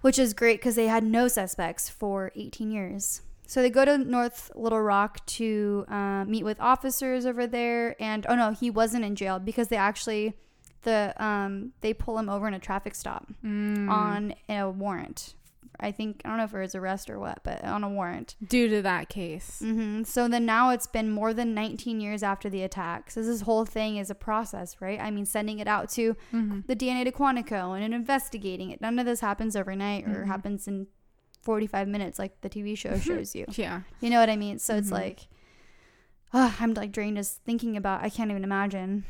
which is great because they had no suspects for 18 years. So they go to North Little Rock to uh, meet with officers over there, and oh no, he wasn't in jail because they actually the um they pull him over in a traffic stop Mm. on a warrant. I think I don't know if it was arrest or what, but on a warrant. due to that case. hmm So then now it's been more than 19 years after the attack. So this whole thing is a process, right? I mean, sending it out to Mm-hmm. the DNA to Quantico and investigating it. None of this happens overnight or Mhm. happens in 45 minutes like the TV show <laughs> shows you. Yeah. You know what I mean? So it's Mhm. like, ah, I'm like drained just thinking about. I can't even imagine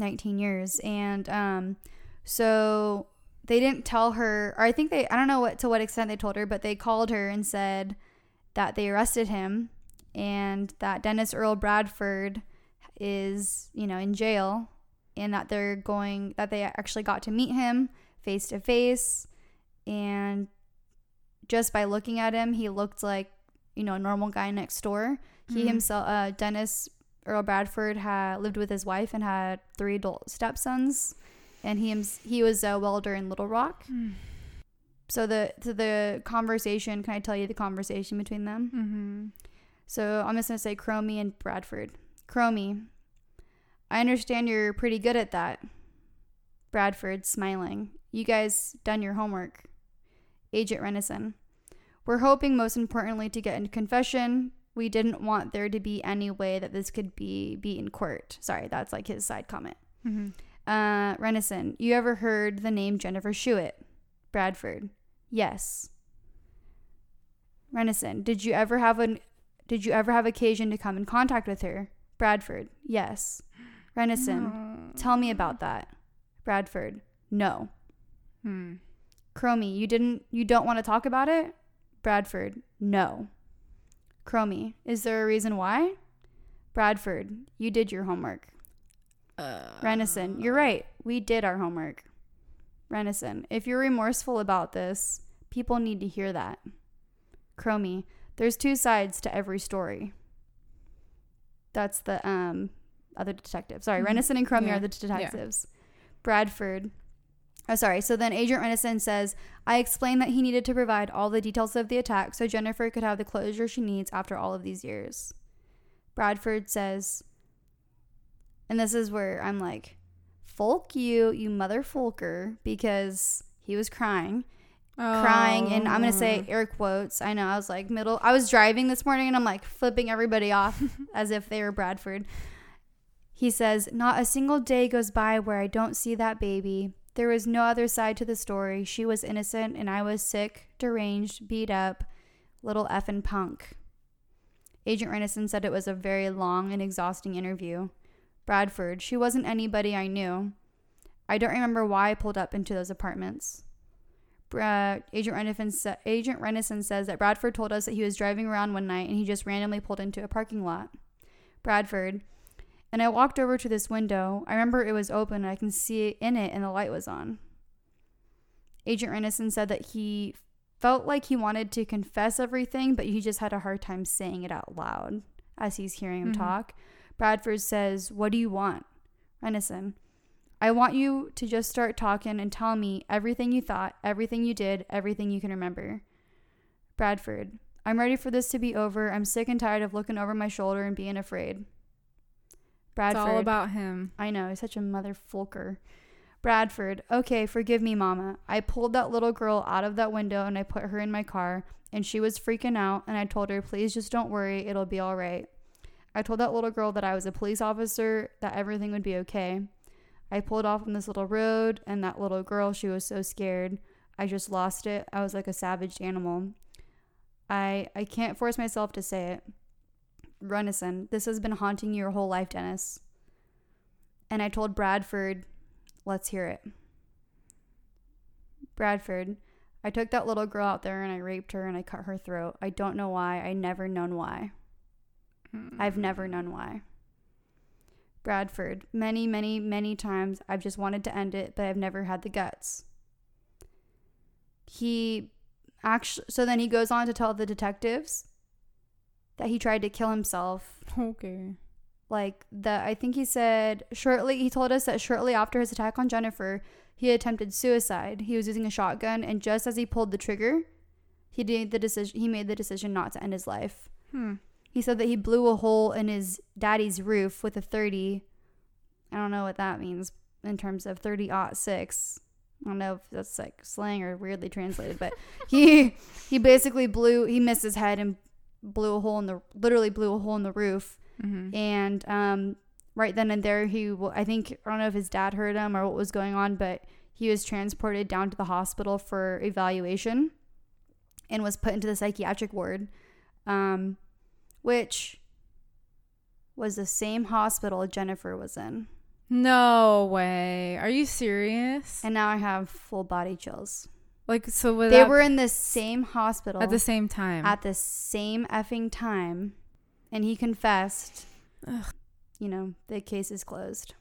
19 years. And um, so they didn't tell her, or I think they, I don't know what to what extent they told her, but they called her and said that they arrested him and that Dennis Earl Bradford is, you know, in jail and that they're going, that they actually got to meet him face to face. And just by looking at him, he looked like, you know, a normal guy next door. He Mhm. himself, uh, Dennis Earl Bradford, had lived with his wife and had three adult stepsons. And he, he was a welder in Little Rock. Mm. So the so the conversation, can I tell you the conversation between them? Mhm. So I'm just gonna say Cromie and Bradford. Cromie, I understand you're pretty good at that. Bradford smiling. You guys done your homework. Agent Renison. We're hoping most importantly to get into confession. We didn't want there to be any way that this could be be in court. Sorry, that's like his side comment. Mhm. Uh, Renison, you ever heard the name Jennifer Schuett? Bradford, yes. Renison, did you ever have an did you ever have occasion to come in contact with her? Bradford, yes. Renison, No. tell me about that. Bradford, no. Hmm. Cromie, you didn't you don't want to talk about it? Bradford, no. Cromie, is there a reason why? Bradford, you did your homework. Uh, Renison, you're right. We did our homework. Renison, if you're remorseful about this, people need to hear that. Cromie, there's two sides to every story. That's the um other detective. Sorry, Mhm. Renison and Cromie Yeah. are the detectives. Bradford. Oh, sorry. So then Agent Renison says, I explained that he needed to provide all the details of the attack so Jennifer could have the closure she needs after all of these years. Bradford says, and this is where I'm like, folk you, you mother folker, because he was crying, crying, and I'm gonna say Oh. air quotes. I know I was like middle. I was driving this morning, and I'm like flipping everybody off <laughs> as if they were Bradford. He says, "Not a single day goes by where I don't see that baby. There was no other side to the story. She was innocent, and I was sick, deranged, beat up, little effing punk." Agent Renison said it was a very long and exhausting interview. Bradford, she wasn't anybody I knew. I don't remember why I pulled up into those apartments. Bra- Agent, Renison sa- Agent Renison says that Bradford told us that he was driving around one night and he just randomly pulled into a parking lot. Bradford, and I walked over to this window. I remember it was open and I can see in it and the light was on. Agent Renison said that he felt like he wanted to confess everything, but he just had a hard time saying it out loud as he's hearing him Mhm. talk. Bradford says, What do you want? Renison, I want you to just start talking and tell me everything you thought, everything you did, everything you can remember. Bradford, I'm ready for this to be over. I'm sick and tired of looking over my shoulder and being afraid. It's Bradford, all about him. I know, he's such a mother fulker. Bradford, okay, forgive me, Mama. I pulled that little girl out of that window and I put her in my car, and she was freaking out, and I told her, please just don't worry, it'll be all right. I told that little girl that I was a police officer, that everything would be okay. I pulled off on this little road, and that little girl, she was so scared. I just lost it. I was like a savage animal. I I can't force myself to say it. Renison, this has been haunting you your whole life, Dennis. And I told Bradford, let's hear it. Bradford, I took that little girl out there and I raped her and I cut her throat. I don't know why. I never known why. I've never known hmm. why. Bradford, many, many, many times I've just wanted to end it, but I've never had the guts. He actually, so then he goes on to tell the detectives that he tried to kill himself. Okay. Like that I think he said shortly, he told us that shortly after his attack on Jennifer, he attempted suicide. He was using a shotgun, and just as he pulled the trigger, he did the decision. He made the decision not to end his life. Hmm. He said that he blew a hole in his daddy's roof with a 30. I don't know what that means in terms of 30 aught six. I don't know if that's like slang or weirdly translated, but <laughs> he he basically blew he missed his head and blew a hole in the literally blew a hole in the roof Mm-hmm. and um right then and there he I think I don't know if his dad heard him or what was going on, but he was transported down to the hospital for evaluation. and was put into the psychiatric ward, um, which was the same hospital Jennifer was in. No way. Are you serious? And now I have full body chills. Like so They were in the same hospital at the same time. at the same effing time, and he confessed. Ugh. You know, the case is closed.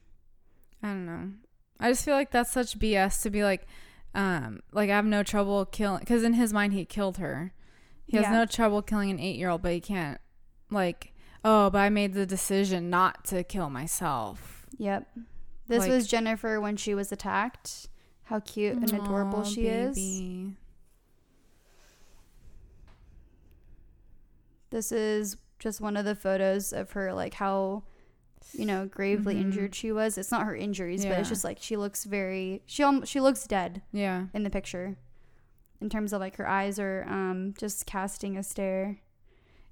I don't know. I just feel like that's such BS to be like, um, like I have no trouble killing because in his mind he killed her. He has Yeah. no trouble killing an eight year old, but he can't like, oh, but I made the decision not to kill myself. Yep. This Like- was Jennifer when she was attacked. How cute and adorable Aw, she is. This is just one of the photos of her, like how, you know, gravely Mhm. injured she was. It's not her injuries, but it's just like she looks very. She she looks dead Yeah. in the picture, in terms of like her eyes are um just casting a stare,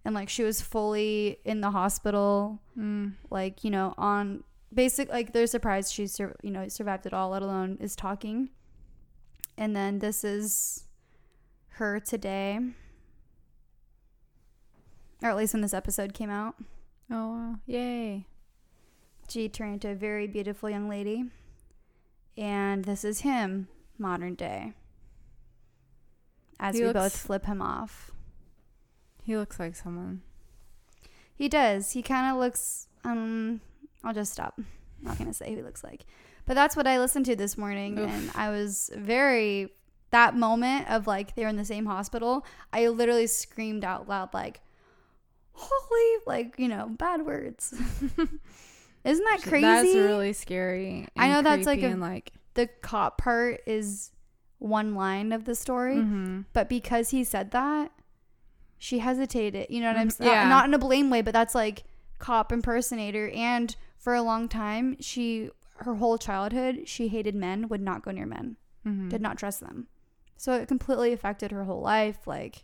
and like she was fully in the hospital, Mm. like you know on basic like they're surprised she sur- you know survived it all, let alone is talking. And then this is her today, or at least when this episode came out. Oh wow! Yay! She turned into a very beautiful young lady. And this is him, modern day. As He we looks- both flip him off. He looks like someone. He does. He kind of looks. Um, I'll just stop. I'm not gonna say who he looks like, but that's what I listened to this morning, Oof. and I was very. That moment of like they're in the same hospital, I literally screamed out loud like, "Holy!" Like you know, bad words. <laughs> Isn't that crazy? That's really scary. I know that's like a- like. the cop part is one line of the story, mhm. but because he said that, she hesitated. You know what I'm Mhm. saying? Yeah. Not in a blame way, but that's like cop impersonator. And for a long time, she her whole childhood she hated men, would not go near men, Mhm. did not trust them. So it completely affected her whole life. Like,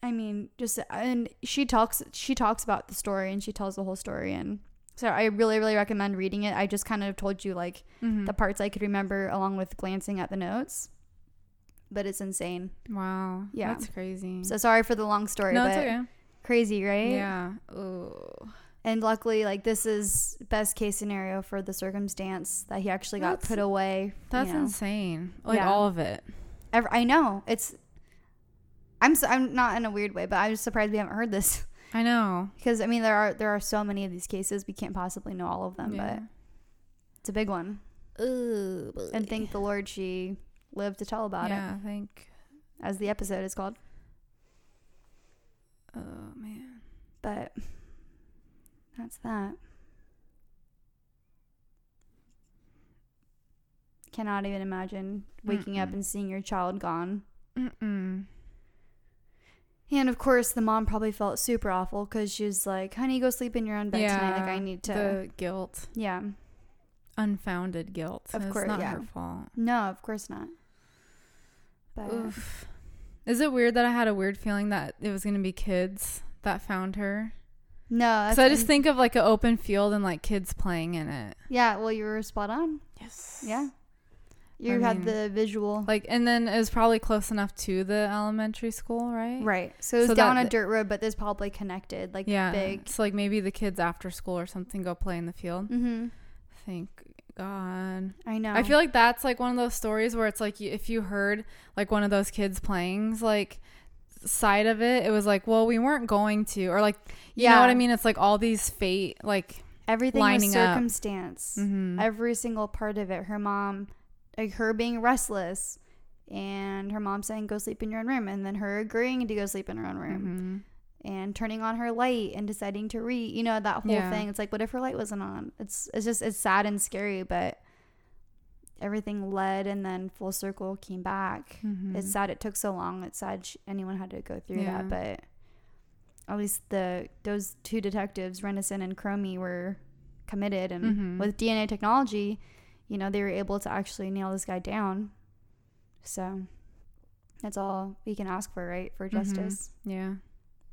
I mean, just and she talks she talks about the story and she tells the whole story and. So I really, really recommend reading it. I just kind of told you like Mhm. the parts I could remember along with glancing at the notes. But it's insane. Wow. Yeah. That's crazy. So sorry for the long story, no, but it's okay. crazy, right? Yeah. Ooh. And luckily, like this is best case scenario for the circumstance that he actually got That's- put away. you That's know. insane. Like Yeah. all of it. Ever, I know it's. I'm I'm not in a weird way, but I'm just surprised we haven't heard this <laughs> I know. because I mean there are there are so many of these cases we can't possibly know all of them, Yeah. but it's a big one. Ooh. And thank the Lord she lived to tell about yeah, it, I think. as the episode is called. Oh man. But that's that. Cannot even imagine waking up Mm-mm. and seeing your child gone. Mm-mm. And of course, the mom probably felt super awful because she was like, "Honey, go sleep in your own bed tonight. Like I need to." The guilt, yeah. unfounded guilt. Of it's course, not yeah. her fault. No, of course not. But Oof. Is it weird that I had a weird feeling that it was gonna be kids that found her? No, Because that's- I just think of like an open field and like kids playing in it. yeah. Well, you were spot on. Yes. Yeah, you I had mean, the visual. Like, and then it was probably close enough to the elementary school, right? Right. So it was So down that- a dirt road, but there's probably connected, like Yeah. big. So like maybe the kids after school or something go play in the field. Mm-hmm. Thank God. I know. I feel like that's like one of those stories where it's like y- if you heard like one of those kids playing like side of it, it was like, well, we weren't going to, or like, you know what I mean? It's like all these fate, like, everything lining was up. circumstance. mhm. Every single part of it. Her mom, like her being restless, and her mom saying, "Go sleep in your own room," and then her agreeing to go sleep in her own room, Mhm. and turning on her light and deciding to read. You know that whole Yeah. thing. It's like, what if her light wasn't on? It's it's just it's sad and scary, but everything led and then full circle came back. Mhm. It's sad it took so long. It's sad sh- anyone had to go through Yeah. that, but at least the those two detectives, Renison and Cromie, were committed, and Mhm. with DNA technology, you know, they were able to actually nail this guy down. So that's all we can ask for, right? For Mhm. justice. Yeah.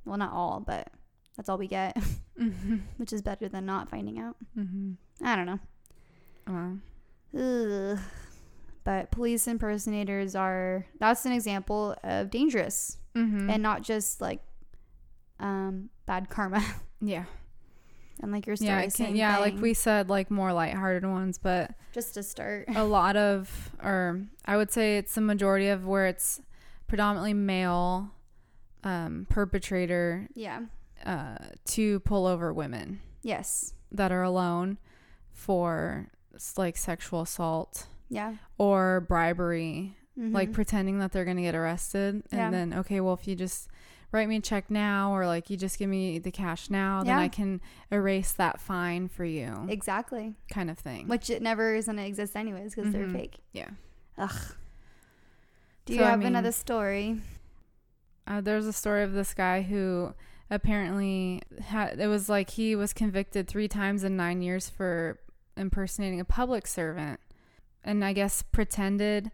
Well, not all, but that's all we get, <laughs> which is better than not finding out. Mhm. I don't know. Wow. Ugh. But police impersonators are that's an example of dangerous Mm-hmm. and not just like um bad karma. <laughs> yeah. and like your story, Yeah. can- yeah. Like we said, like more lighthearted ones, but just to start. a <laughs> lot of, or I would say it's the majority of where it's predominantly male um, perpetrator Yeah. uh, to pull over women Yes. that are alone for like sexual assault Yeah. or bribery, like Mhm. pretending that they're going to get arrested. And Yeah. then, okay, well, if you just write me a check now or like you just give me the cash now, then I can erase that fine for you, exactly. kind of thing. Which it never is going to exist anyways because they're Mhm. fake. yeah. Ugh. Do So, you I have mean- another story? Uh, there's a story of this guy who apparently had it was like he was convicted three times in nine years for impersonating a public servant and i guess pretended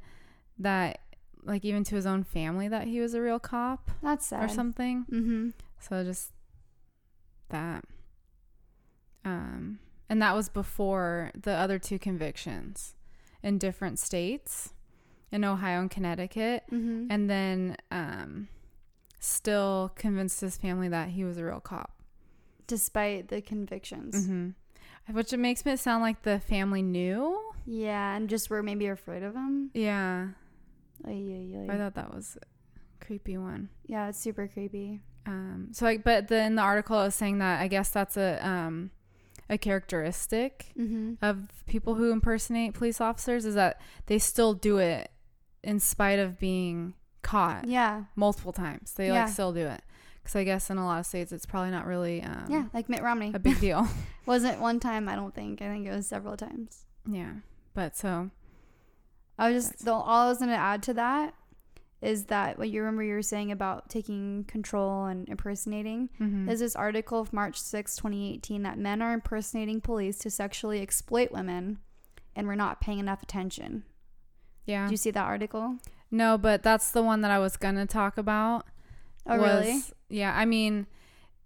that like even to his own family that he was a real cop That's sad. or something Mm-hmm. so just that um and that was before the other two convictions in different states in ohio and connecticut Mm-hmm. and then um still convinced his family that he was a real cop Despite the convictions. hmm which it makes me sound like the family knew Yeah, and just were maybe afraid of him. yeah Ay, ay, ay. i thought that was a creepy one Yeah, it's super creepy. um so like but the, in the article it was saying that i guess that's a um a characteristic Mm-hmm. of people who impersonate police officers is that they still do it in spite of being caught Yeah. multiple times they Yeah. like still do it because i guess in a lot of states it's probably not really um yeah, like Mitt Romney. a big deal <laughs> Wasn't one time, I don't think. I think it was several times. Yeah. But so I was just the, all I was gonna add to that is that what you remember you were saying about taking control and impersonating. mhm. There's this article of March 6, 2018, that men are impersonating police to sexually exploit women, and we're not paying enough attention. yeah. Do you see that article? no, but that's the one that I was gonna talk about. Oh, was- really? Yeah. I mean,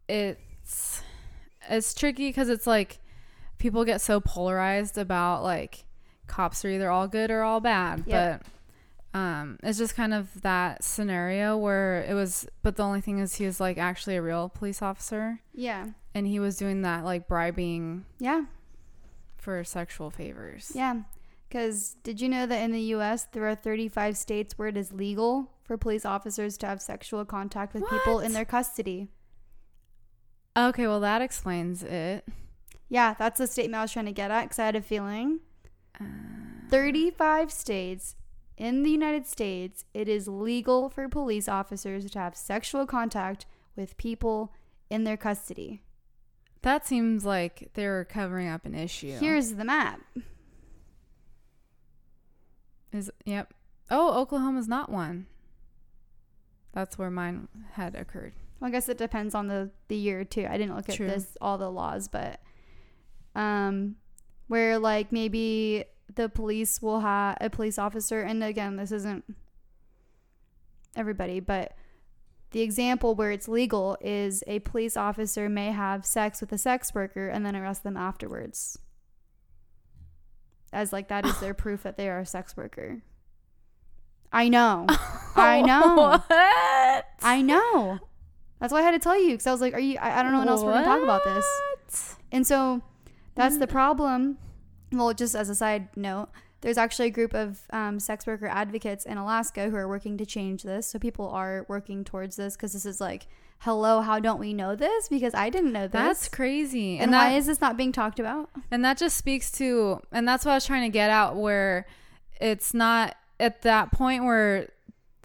it's it's tricky because it's like people get so polarized about like cops are either all good or all bad, Yep. but um, it's just kind of that scenario where it was. But the only thing is, he was like actually a real police officer, Yeah. and he was doing that like bribing Yeah. for sexual favors. Yeah. Because did you know that in the U.S., there are 35 states where it is legal for police officers to have sexual contact with people in their custody? Okay, well that explains it. Yeah, that's the statement I was trying to get at because I had a feeling. Uh, 35 states in the United States, it is legal for police officers to have sexual contact with people in their custody. That seems like they're covering up an issue. Here's the map. Is yep. Oh, Oklahoma's not one. That's where mine had occurred. Well, I guess it depends on the, the year too. I didn't look at this all the laws, but um, where like maybe the police will have a police officer, and again, this isn't everybody, but the example where it's legal is a police officer may have sex with a sex worker and then arrest them afterwards, as like that is their <laughs> proof that they are a sex worker. I know. <laughs> I know. What? I know. That's why I had to tell you because I was like, "Are you?" I, I don't know what else we're gonna talk about this. And so that's the problem. Well, just as a side note, there's actually a group of um, sex worker advocates in Alaska who are working to change this. So people are working towards this because this is like, hello, how don't we know this? Because I didn't know this. That's crazy. and And why that is this not being talked about? and that just speaks to and that's what I was trying to get out where it's not at that point where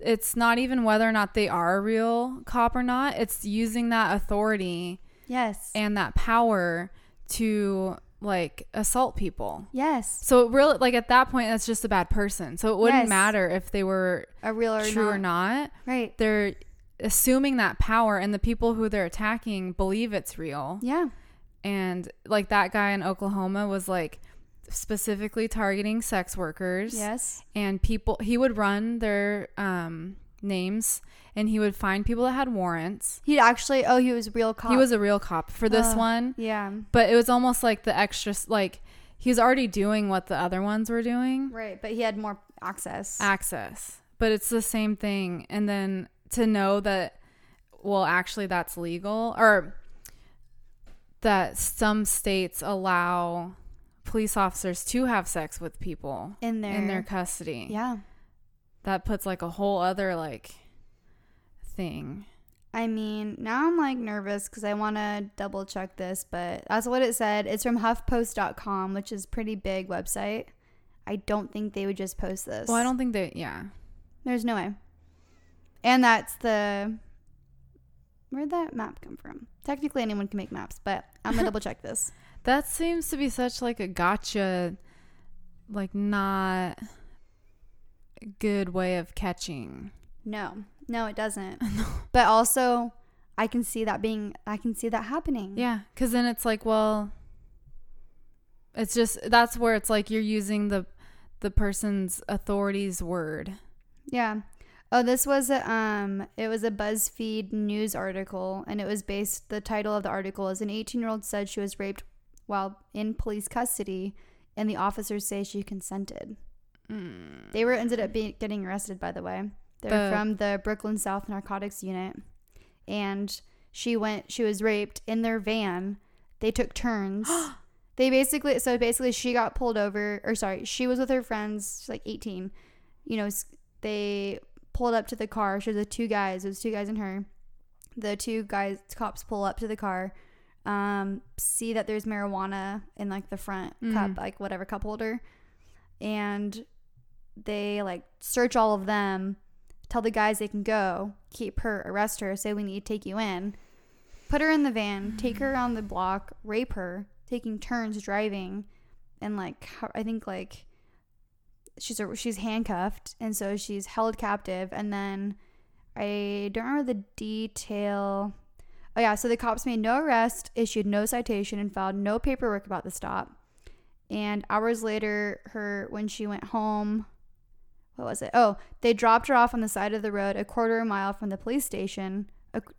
it's not even whether or not they are a real cop or not. It's using that authority Yes. and that power to like assault people. yes. So it really like at that point that's just a bad person. So it wouldn't Yes. matter if they were A real or true not. or not. Right. They're assuming that power and the people who they're attacking believe it's real. Yeah. And like that guy in Oklahoma was like specifically targeting sex workers Yes. and people he would run their um names and he would find people that had warrants. He'd actually. Oh, he was a real cop. He was a real cop for this Uh, one. Yeah. But it was almost like the extra, like he was already doing what the other ones were doing. Right, but he had more access. access. But it's the same thing. And then to know that, well, actually, that's legal, or that some states allow police officers to have sex with people in their in their custody. yeah. That puts like a whole other like thing. I mean, now I'm like nervous because I want to double check this, but that's what it said. It's from HuffPost.com, which is pretty big website. I don't think they would just post this. Well, I don't think they, yeah. There's no way. And that's the. Where'd that map come from? Technically, anyone can make maps, but I'm gonna <laughs> double check this. That seems to be such like a gotcha, like not good way of catching. No, no, it doesn't. <laughs> But also, I can see that being. I can see that happening. Yeah, because then it's like, well, it's just that's where it's like you're using the the person's authority's word. Yeah. Oh, this was a um it was a BuzzFeed news article and it was based the title of the article is an 18-year-old said she was raped while in police custody and the officers say she consented. They were ended up being, getting arrested by the way. They're The- from the Brooklyn South Narcotics Unit and she went she was raped in their van. They took turns. <gasps> they basically so basically she got pulled over or sorry, she was with her friends, she's like 18. You know, they pulled up to the car. She was with two guys. It was two guys and her. The two guys, cops pull up to the car, um, see that there's marijuana in like the front cup, Mhm. like whatever cup holder, and they like search all of them, tell the guys they can go, keep her, arrest her, say we need to take you in, put her in the van, take her around the block, rape her, taking turns driving, and like I think like she's a, she's handcuffed and so she's held captive and then I don't remember the detail. Oh yeah, so the cops made no arrest, issued no citation, and filed no paperwork about the stop. And hours later, her when she went home, what was it? Oh, they dropped her off on the side of the road, a quarter of a mile from the police station,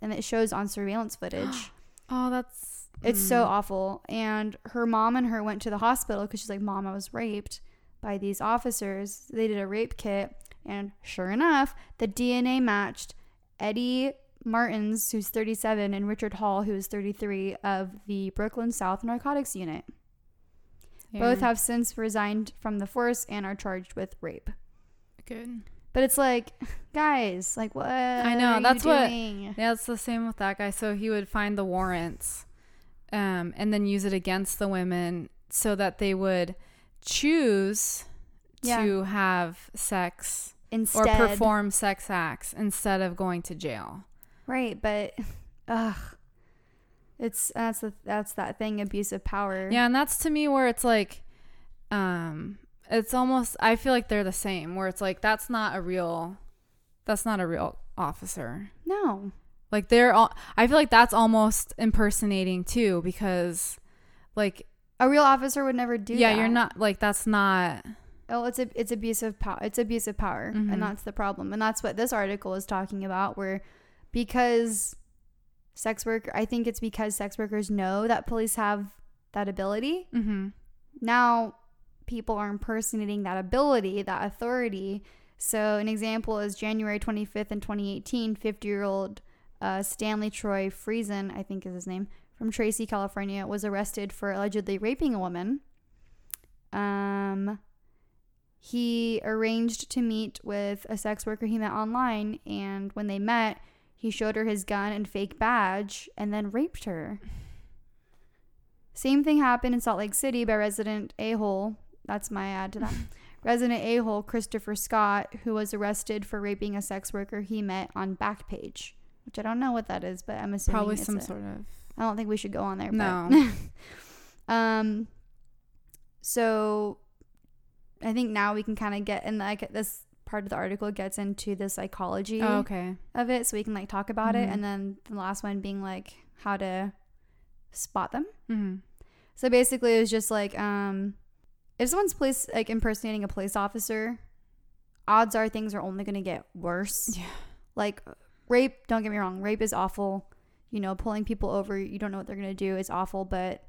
and it shows on surveillance footage. <gasps> Oh, that's It's so mm. awful. And her mom and her went to the hospital because she's like, Mom, I was raped by these officers. They did a rape kit. And sure enough, the DNA matched Eddie Martins, who's 37, and Richard Hall, who is 33, of the Brooklyn South Narcotics Unit. Both have since resigned from the force and are charged with rape. good. But it's like, <laughs> guys, like what? I know, that's what- Doing? Yeah, it's the same with that guy. So he would find the warrants, um, and then use it against the women so that they would choose Yeah. to have sex Instead, or perform sex acts instead of going to jail. Right, but <laughs> ugh. It's that's the that's that thing abuse of power. Yeah, and that's to me where it's like, um, it's almost I feel like they're the same. Where it's like that's not a real, that's not a real officer. No. Like they're all. I feel like that's almost impersonating too because, like, A real officer would never do that. yeah, that. you're not like that's not. Oh, it's a it's abuse of power. It's abuse of power, Mhm. and that's the problem. And that's what this article is talking about. Where because sex work, I think it's because sex workers know that police have that ability. Mm-hmm. Now people are impersonating that ability, that authority. So an example is January 25th in 2018, 50 year old uh, Stanley Troy Friesen, I think is his name, from Tracy, California, was arrested for allegedly raping a woman. Um, he arranged to meet with a sex worker he met online, and when they met, he showed her his gun and fake badge and then raped her. Same thing happened in Salt Lake City by resident a hole. That's my add to that. <laughs> resident a hole Christopher Scott, who was arrested for raping a sex worker he met on Backpage, which I don't know what that is, but I'm assuming Probably it's some a- sort of. I don't think we should go on there. No. But <laughs> um, so I think now we can kind of get in like this part of the article gets into the psychology Oh, okay. of it, so we can like talk about it, Mhm. and then the last one being like how to spot them. Mm-hmm. So basically, it was just like um, if someone's police like impersonating a police officer, odds are things are only going to get worse. Yeah. Like rape, don't get me wrong, rape is awful. You know, pulling people over, you don't know what they're going to do is awful, but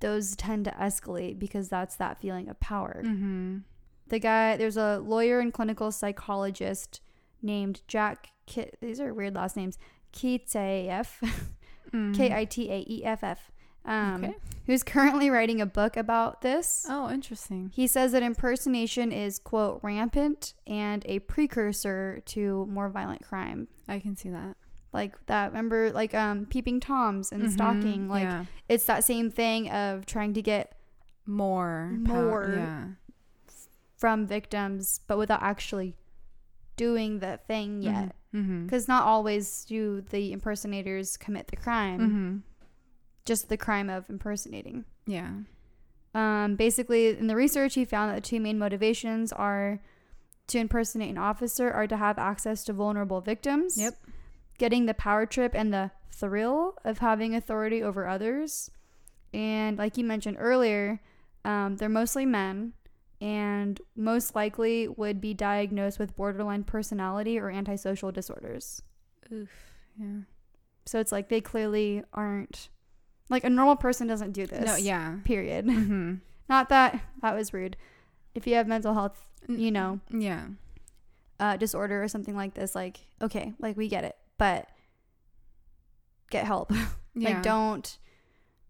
those tend to escalate because that's that feeling of power. Mm-hmm. the guy, there's a lawyer and clinical psychologist named Jack. Ki- These are weird last names. Kitaeff. <laughs> K I T A E F F, um, Okay. who's currently writing a book about this. Oh, interesting. He says that impersonation is, quote, rampant and a precursor to more violent crime. I can see that. Like that, remember, like um, peeping toms and Mhm. stalking. Like yeah. it's that same thing of trying to get more, More. yeah. from victims, but without actually doing the thing yet. Mm-hmm. Because not always do the impersonators commit the crime, Mm-hmm. Just the crime of impersonating. Yeah. Um, basically, in the research, he found that the two main motivations are to impersonate an officer are to have access to vulnerable victims. Yep. Getting the power trip and the thrill of having authority over others. And like you mentioned earlier, um, they're mostly men and most likely would be diagnosed with borderline personality or antisocial disorders. Oof. Yeah. So it's like they clearly aren't like a normal person doesn't do this. No. Yeah. Period. <laughs> Mm-hmm. Not that that was rude. If you have mental health, you know, Yeah. uh, disorder or something like this, like okay, like we get it, but get help. <laughs> Yeah. Like don't.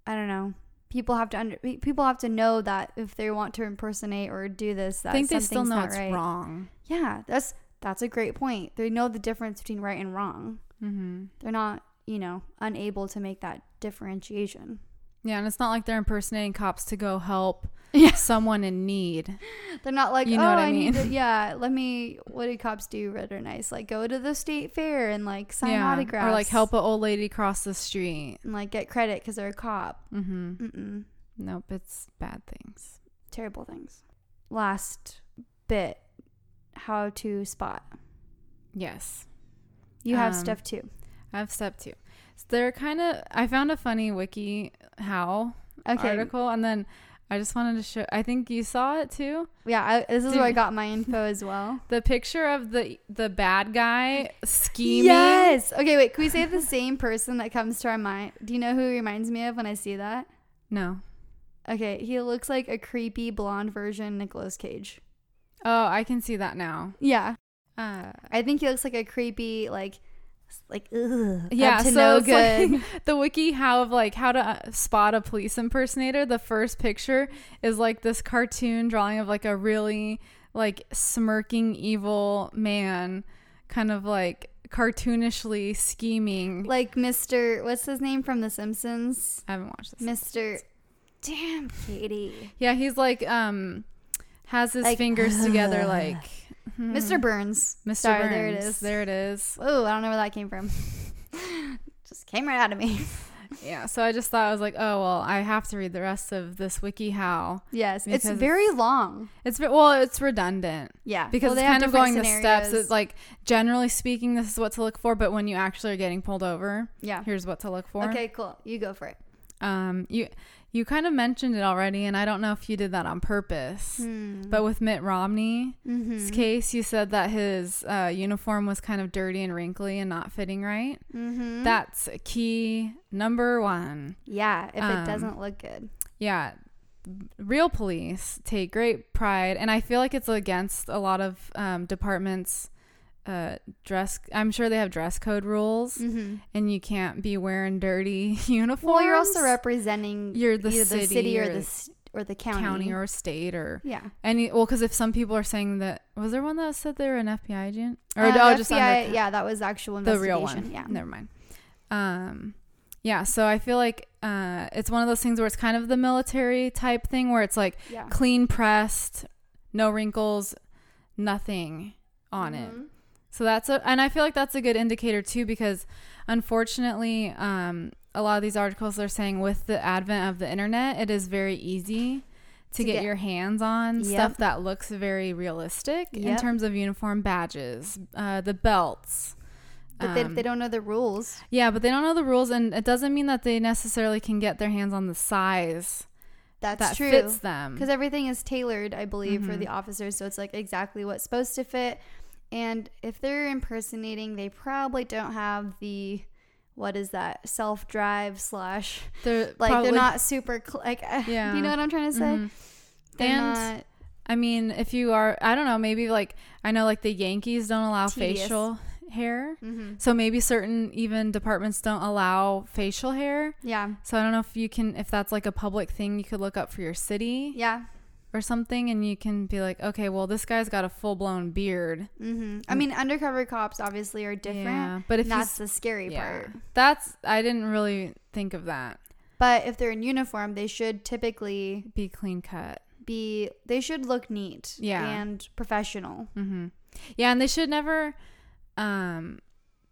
I don't know. People have to under. People have to know that if they want to impersonate or do this, that I think they still know not it's right. wrong. Yeah, that's that's a great point. They know the difference between right and wrong. Mm-hmm. They're not, you know, unable to make that differentiation. Yeah, and it's not like they're impersonating cops to go help <laughs> Yeah. someone in need. They're not like, You know oh, what I I, need mean? to, yeah, let me, what do cops do red or nice? Like go to the state fair and like sign yeah. autographs. Or like help an old lady cross the street. And like get credit because they're a cop. Mm-hmm. Mm-mm. Nope, it's bad things. Terrible things. Last bit how to spot. Yes. You have Um, stuff too. I have step two. They're kind of, I found a funny wiki how Okay. article and then I just wanted to show, I think you saw it too. Yeah, I, this is Dude. where I got my info as well. <laughs> The picture of the the bad guy scheming. Yes. Okay, wait. Can we say the same person that comes to our mind? Do you know who he reminds me of when I see that? No. Okay, he looks like a creepy blonde version Nicolas Cage. Oh, I can see that now. Yeah. Uh, I think he looks like a creepy, like, like ugh, yeah, so no good. like <laughs> the wiki how of like how to uh, spot a police impersonator. The first picture is like this cartoon drawing of like a really like smirking evil man, kind of like cartoonishly scheming. like Mr. What's his name from The Simpsons? I haven't watched this. Mr. Damn, Katie. Yeah, he's like um has his Like, fingers together like hmm, Mr. Burns. Mr. Sorry, Burns. there it is. There it is. Oh, I don't know where that came from. <laughs> Just came right out of me. <laughs> Yeah, so I just thought I was like, oh well, I have to read the rest of this wiki how. Yes, it's very long. It's well, it's redundant Yeah, because Well, it's kind of going the steps. It's like generally speaking, this is what to look for, but when you actually are getting pulled over, yeah. here's what to look for. Okay, cool. You go for it. Um, you you kind of mentioned it already, and I don't know if you did that on purpose, Hmm. but with Mitt Romney's mm-hmm. case, you said that his uh, uniform was kind of dirty and wrinkly and not fitting right. Mm-hmm. That's key number one. yeah, if um, it doesn't look good. Yeah. Real police take great pride, and I feel like it's against a lot of um, departments' uh, dress. I'm sure they have dress code rules, Mm-hmm. and you can't be wearing dirty uniforms. <laughs> Well, you're also representing You're the either city the city or or the or the county. county. or state or yeah. any. Well, because if some people are saying that, was there one that said they were an FBI agent or Uh, oh, just FBI, yeah, that was actual the investigation. real one? Yeah. never mind. Um, yeah. So I feel like uh, it's one of those things where it's kind of the military type thing where it's like Yeah. clean pressed, no wrinkles, nothing on it. So that's a, and I feel like that's a good indicator too because unfortunately, um, a lot of these articles are saying with the advent of the internet, it is very easy to, To get, get- your hands on Yep. stuff that looks very realistic in terms of uniform badges, uh, the belts. But they, Um, they don't know the rules. yeah, but they don't know the rules, and it doesn't mean that they necessarily can get their hands on the size That's that true. fits them. Because everything is tailored, I believe, for Mhm. the officers. So it's like exactly what's supposed to fit. And if they're impersonating, they probably don't have the what is that self drive slash They're like probably- they're not super cl- like uh, Yeah. you know what I'm trying to say. Mhm. They're And not I mean, if you are, I don't know, maybe like I know like the Yankees don't allow Tedious. facial hair. Mm-hmm. So maybe certain even departments don't allow facial hair. Yeah. So I don't know if you can if that's like a public thing you could look up for your city Yeah. Or something and you can be like, "Okay, well this guy's got a full-blown beard." Mm-hmm. I mean, undercover cops obviously are different. Yeah, but if that's the scary yeah. part. That's I didn't really think of that. But if they're in uniform, they should typically Be clean cut. be. They should look neat. Yeah. And professional. Mhm. Yeah, and they should never um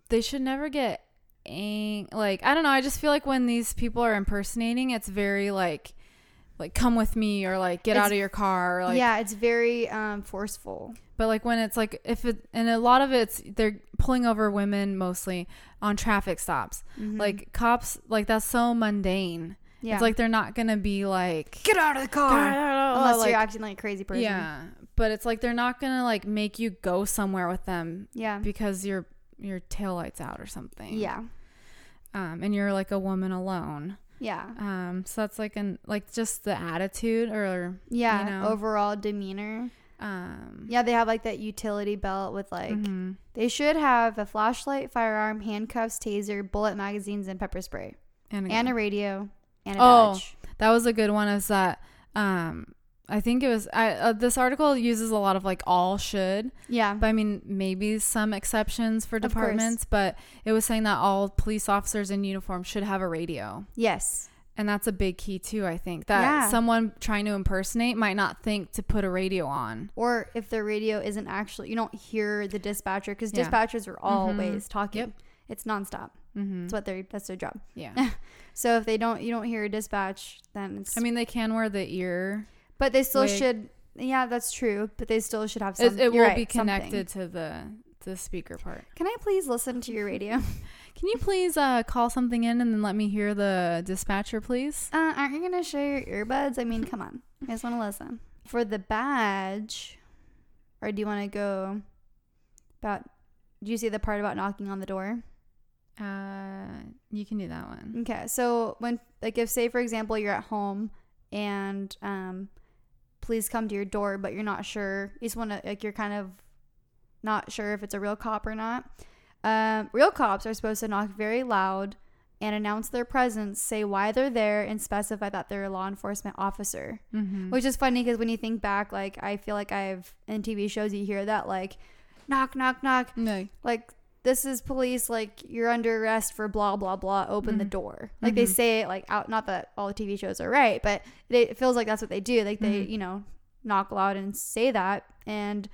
they should never get ang- like I don't know, I just feel like when these people are impersonating, it's very like like come with me or like get It's- out of your car or like yeah, it's very um, forceful. But like when it's like if it and a lot of it's they're pulling over women mostly on traffic stops. Mhm. Like cops like that's so mundane. yeah. It's like they're not gonna be like get out of the car unless like, you're acting like a crazy person. Yeah. But it's like they're not gonna like make you go somewhere with them Yeah. because your your tail lights out or something. Yeah. Um and you're like a woman alone. Yeah. Um so that's like an like just the attitude or Yeah. You know? Overall demeanor. um Yeah, they have like that utility belt with like mhm. they should have a flashlight, firearm, handcuffs, taser, bullet magazines, and pepper spray, and, and a radio, and a Oh. badge. that was a good one is that um i think it was I, uh, this article uses a lot of like all should Yeah. but i mean maybe some exceptions for departments but it was saying that all police officers in uniform should have a radio Yes. and that's a big key too i think that Yeah. someone trying to impersonate might not think to put a radio on Or if their radio isn't actually, you don't hear the dispatcher because Yeah. dispatchers are always Mhm. talking. Yep. It's nonstop. mm-hmm. That's what they're. That's their job. yeah <laughs> So if they don't, you don't hear a dispatch, then it's. i mean they can wear the ear but they still wig. should. Yeah, that's true. But they still should have some. it will right, be something. connected to the the speaker part Can I please listen to your radio? <laughs> can you please uh, call something in and then let me hear the dispatcher please Uh, aren't you gonna share your earbuds? I mean, come on. I just want to listen. For the badge, or do you want to go about? Do you see the part about knocking on the door? Uh, you can do that one. Okay, so when like if say for example you're at home and um, please come to your door, but you're not sure. You just want to like you're kind of not sure if it's a real cop or not. Um, real cops are supposed to knock very loud and announce their presence, say why they're there, and specify that they're a law enforcement officer. Mm-hmm. Which is funny because when you think back, like I feel like I've in TV shows you hear that like knock knock knock no, like this is police like you're under arrest for blah blah blah open the Mhm. door like they Mhm. say it like out not that all the tv shows are right but it, it feels like that's what they do like they Mhm. you know knock loud and say that and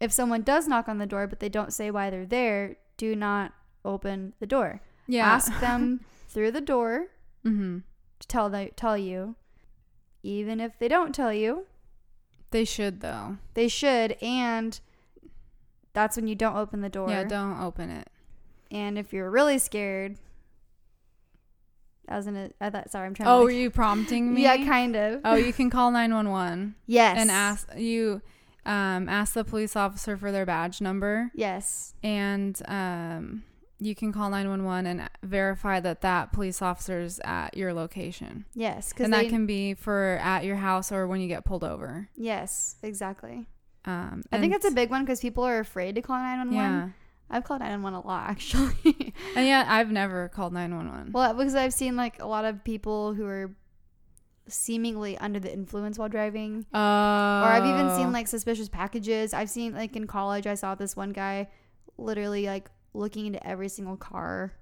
if someone does knock on the door but they don't say why they're there do not open the door yeah. ask them <laughs> through the door mm-hmm. to tell the, tell you even if they don't tell you They should though. they should and that's when you don't open the door Yeah, don't open it. And if you're really scared, I was gonna. I thought. Sorry, I'm trying. Oh, to were you prompting <laughs> me? yeah, kind of. Oh, you can call nine one one <laughs> yes. and ask you. Um, ask the police officer for their badge number, Yes. and um, you can call nine one one and verify that that police officer's at your location, Yes. And they. that can be for at your house or when you get pulled over. yes. Exactly. Um, I think that's a big one because people are afraid to call 911. yeah. I've called 911 a lot <laughs> actually. And yeah, I've never called 911. well, because I've seen like a lot of people who are seemingly under the influence while driving. Oh. Or I've even seen like suspicious packages. I've seen like in college, I saw this one guy literally like looking into every single car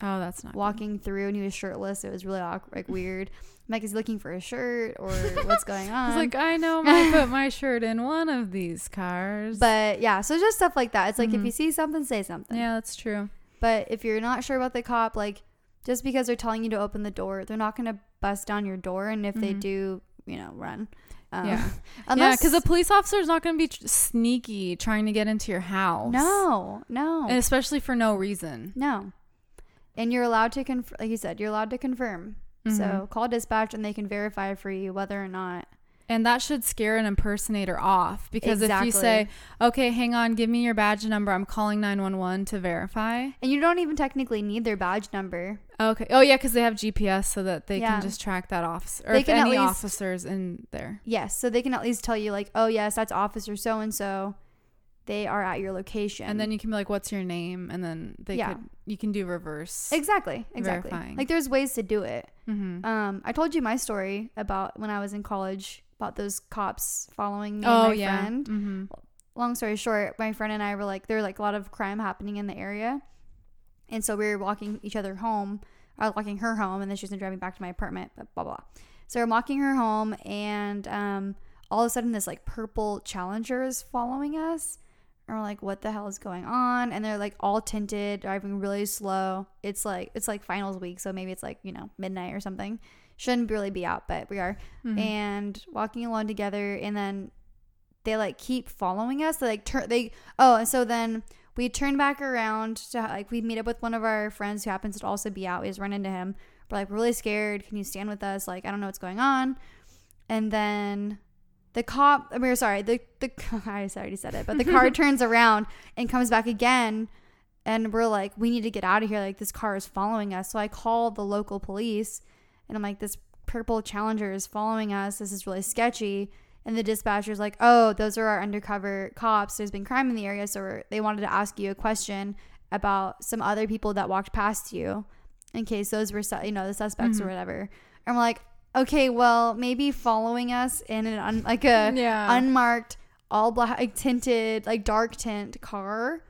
Oh, that's not. good. walking through and he was shirtless. It was really awkward, like weird. Like, is looking for a shirt or <laughs> what's going on? He's like, I know I put my shirt in one of these cars. but yeah, so just stuff like that. It's like if Mhm. you see something, say something. yeah, that's true. But if you're not sure about the cop, like just because they're telling you to open the door, they're not gonna bust down your door. And if they Mhm. do, you know, run. Um, Yeah. <laughs> yeah, because a police officer is not going to be tr- sneaky trying to get into your house. no, no, And especially for no reason. no. And you're allowed to confirm, like you said, you're allowed to confirm. So Mhm. call dispatch and they can verify for you whether or not. And that should scare an impersonator off because if you say, "Okay, hang on, give me your badge number. I'm calling 911 to verify." And you don't even technically need their badge number. Okay. Oh yeah, because they have GPS so that they Yeah. can just track that officer or They if any least- officers in there. Yes, so they can at least tell you like, oh yes, that's officer so and so. They are at your location. And then you can be like, "What's your name?" And then they Yeah. could you can do reverse. exactly, exactly. verifying. Like there's ways to do it. mm-hmm. Um, I told you my story about when I was in college about those cops following me Oh and my yeah. friend. Mm-hmm. Long story short, my friend and I were like, there were like a lot of crime happening in the area, and so we were walking each other home. I was walking her home, and then she was driving back to my apartment. Blah blah. blah. So we're walking her home, and um, all of a sudden, this like purple Challenger is following us. And we're like, what the hell is going on? And they're like all tinted, driving really slow. It's like it's like finals week, so maybe it's like you know midnight or something. Shouldn't really be out, but we are. Mhm. And walking along together, and then they like keep following us. They like turn they oh, and so then we turn back around to like we meet up with one of our friends who happens to also be out. We just run into him. We're like, we're really scared. Can you stand with us? Like, I don't know what's going on. And then the cop, I mean, sorry, the, the, <laughs> I already said it, but the car <laughs> turns around and comes back again. And we're like, we need to get out of here. Like, this car is following us. So I call the local police and I'm like, this purple Challenger is following us. This is really sketchy. And the dispatcher's like, oh, those are our undercover cops. There's been crime in the area. So we're, they wanted to ask you a question about some other people that walked past you in case those were, you know, the suspects or Mhm. whatever. And we're like, okay, well, maybe following us in an un- like a yeah. unmarked, all black like, tinted, like dark tint car,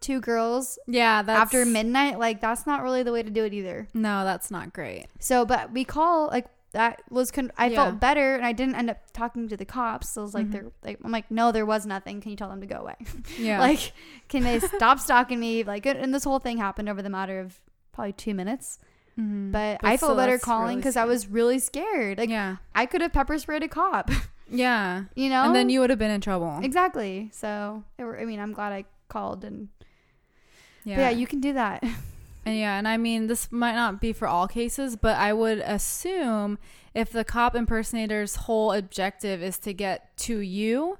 two girls yeah. That's after midnight, like that's not really the way to do it either. No, that's not great. So, but we call like that was con- I Yeah. felt better, and I didn't end up talking to the cops. So I was like, Mhm. they're like, I'm like, no, there was nothing. Can you tell them to go away? <laughs> Yeah. Like, can they stop stalking me? Like, and this whole thing happened over the matter of probably two minutes. Mhm. But, But I felt better calling really because I was really scared. Like, yeah. I could have pepper sprayed a cop. <laughs> Yeah. you know, And then you would have been in trouble. exactly. So, it were, I mean, I'm glad I called and Yeah. yeah, you can do that. <laughs> And yeah, and I mean, this might not be for all cases, but I would assume if the cop impersonator's whole objective is to get to you,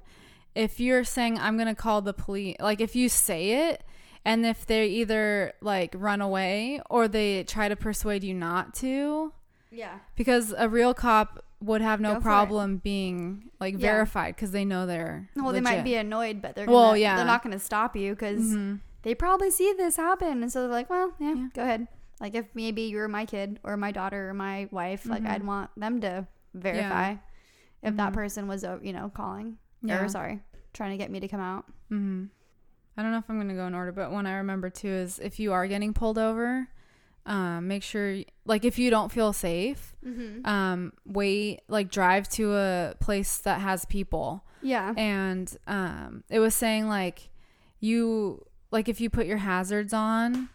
if you're saying, I'm going to call the police, like if you say it, and if they either like run away or they try to persuade you not to, Yeah. because a real cop would have no it. problem being like Yeah. verified because they know they're. Well, they might be annoyed, but they're gonna, Well, yeah. they're not going to stop you because Mhm. they probably see this happen, and so they're like, well, yeah, Yeah. go ahead. Like if maybe you were my kid or my daughter or my wife, like Mhm. I'd want them to verify if that Mhm. person was, uh, you know, calling Yeah. or sorry, trying to get me to come out. hmm I don't know if I'm gonna go in order, but one I remember too is if you are getting pulled over, um, make sure like if you don't feel safe, Mm-hmm. um, wait like drive to a place that has people. Yeah. And um, it was saying like you like if you put your hazards on,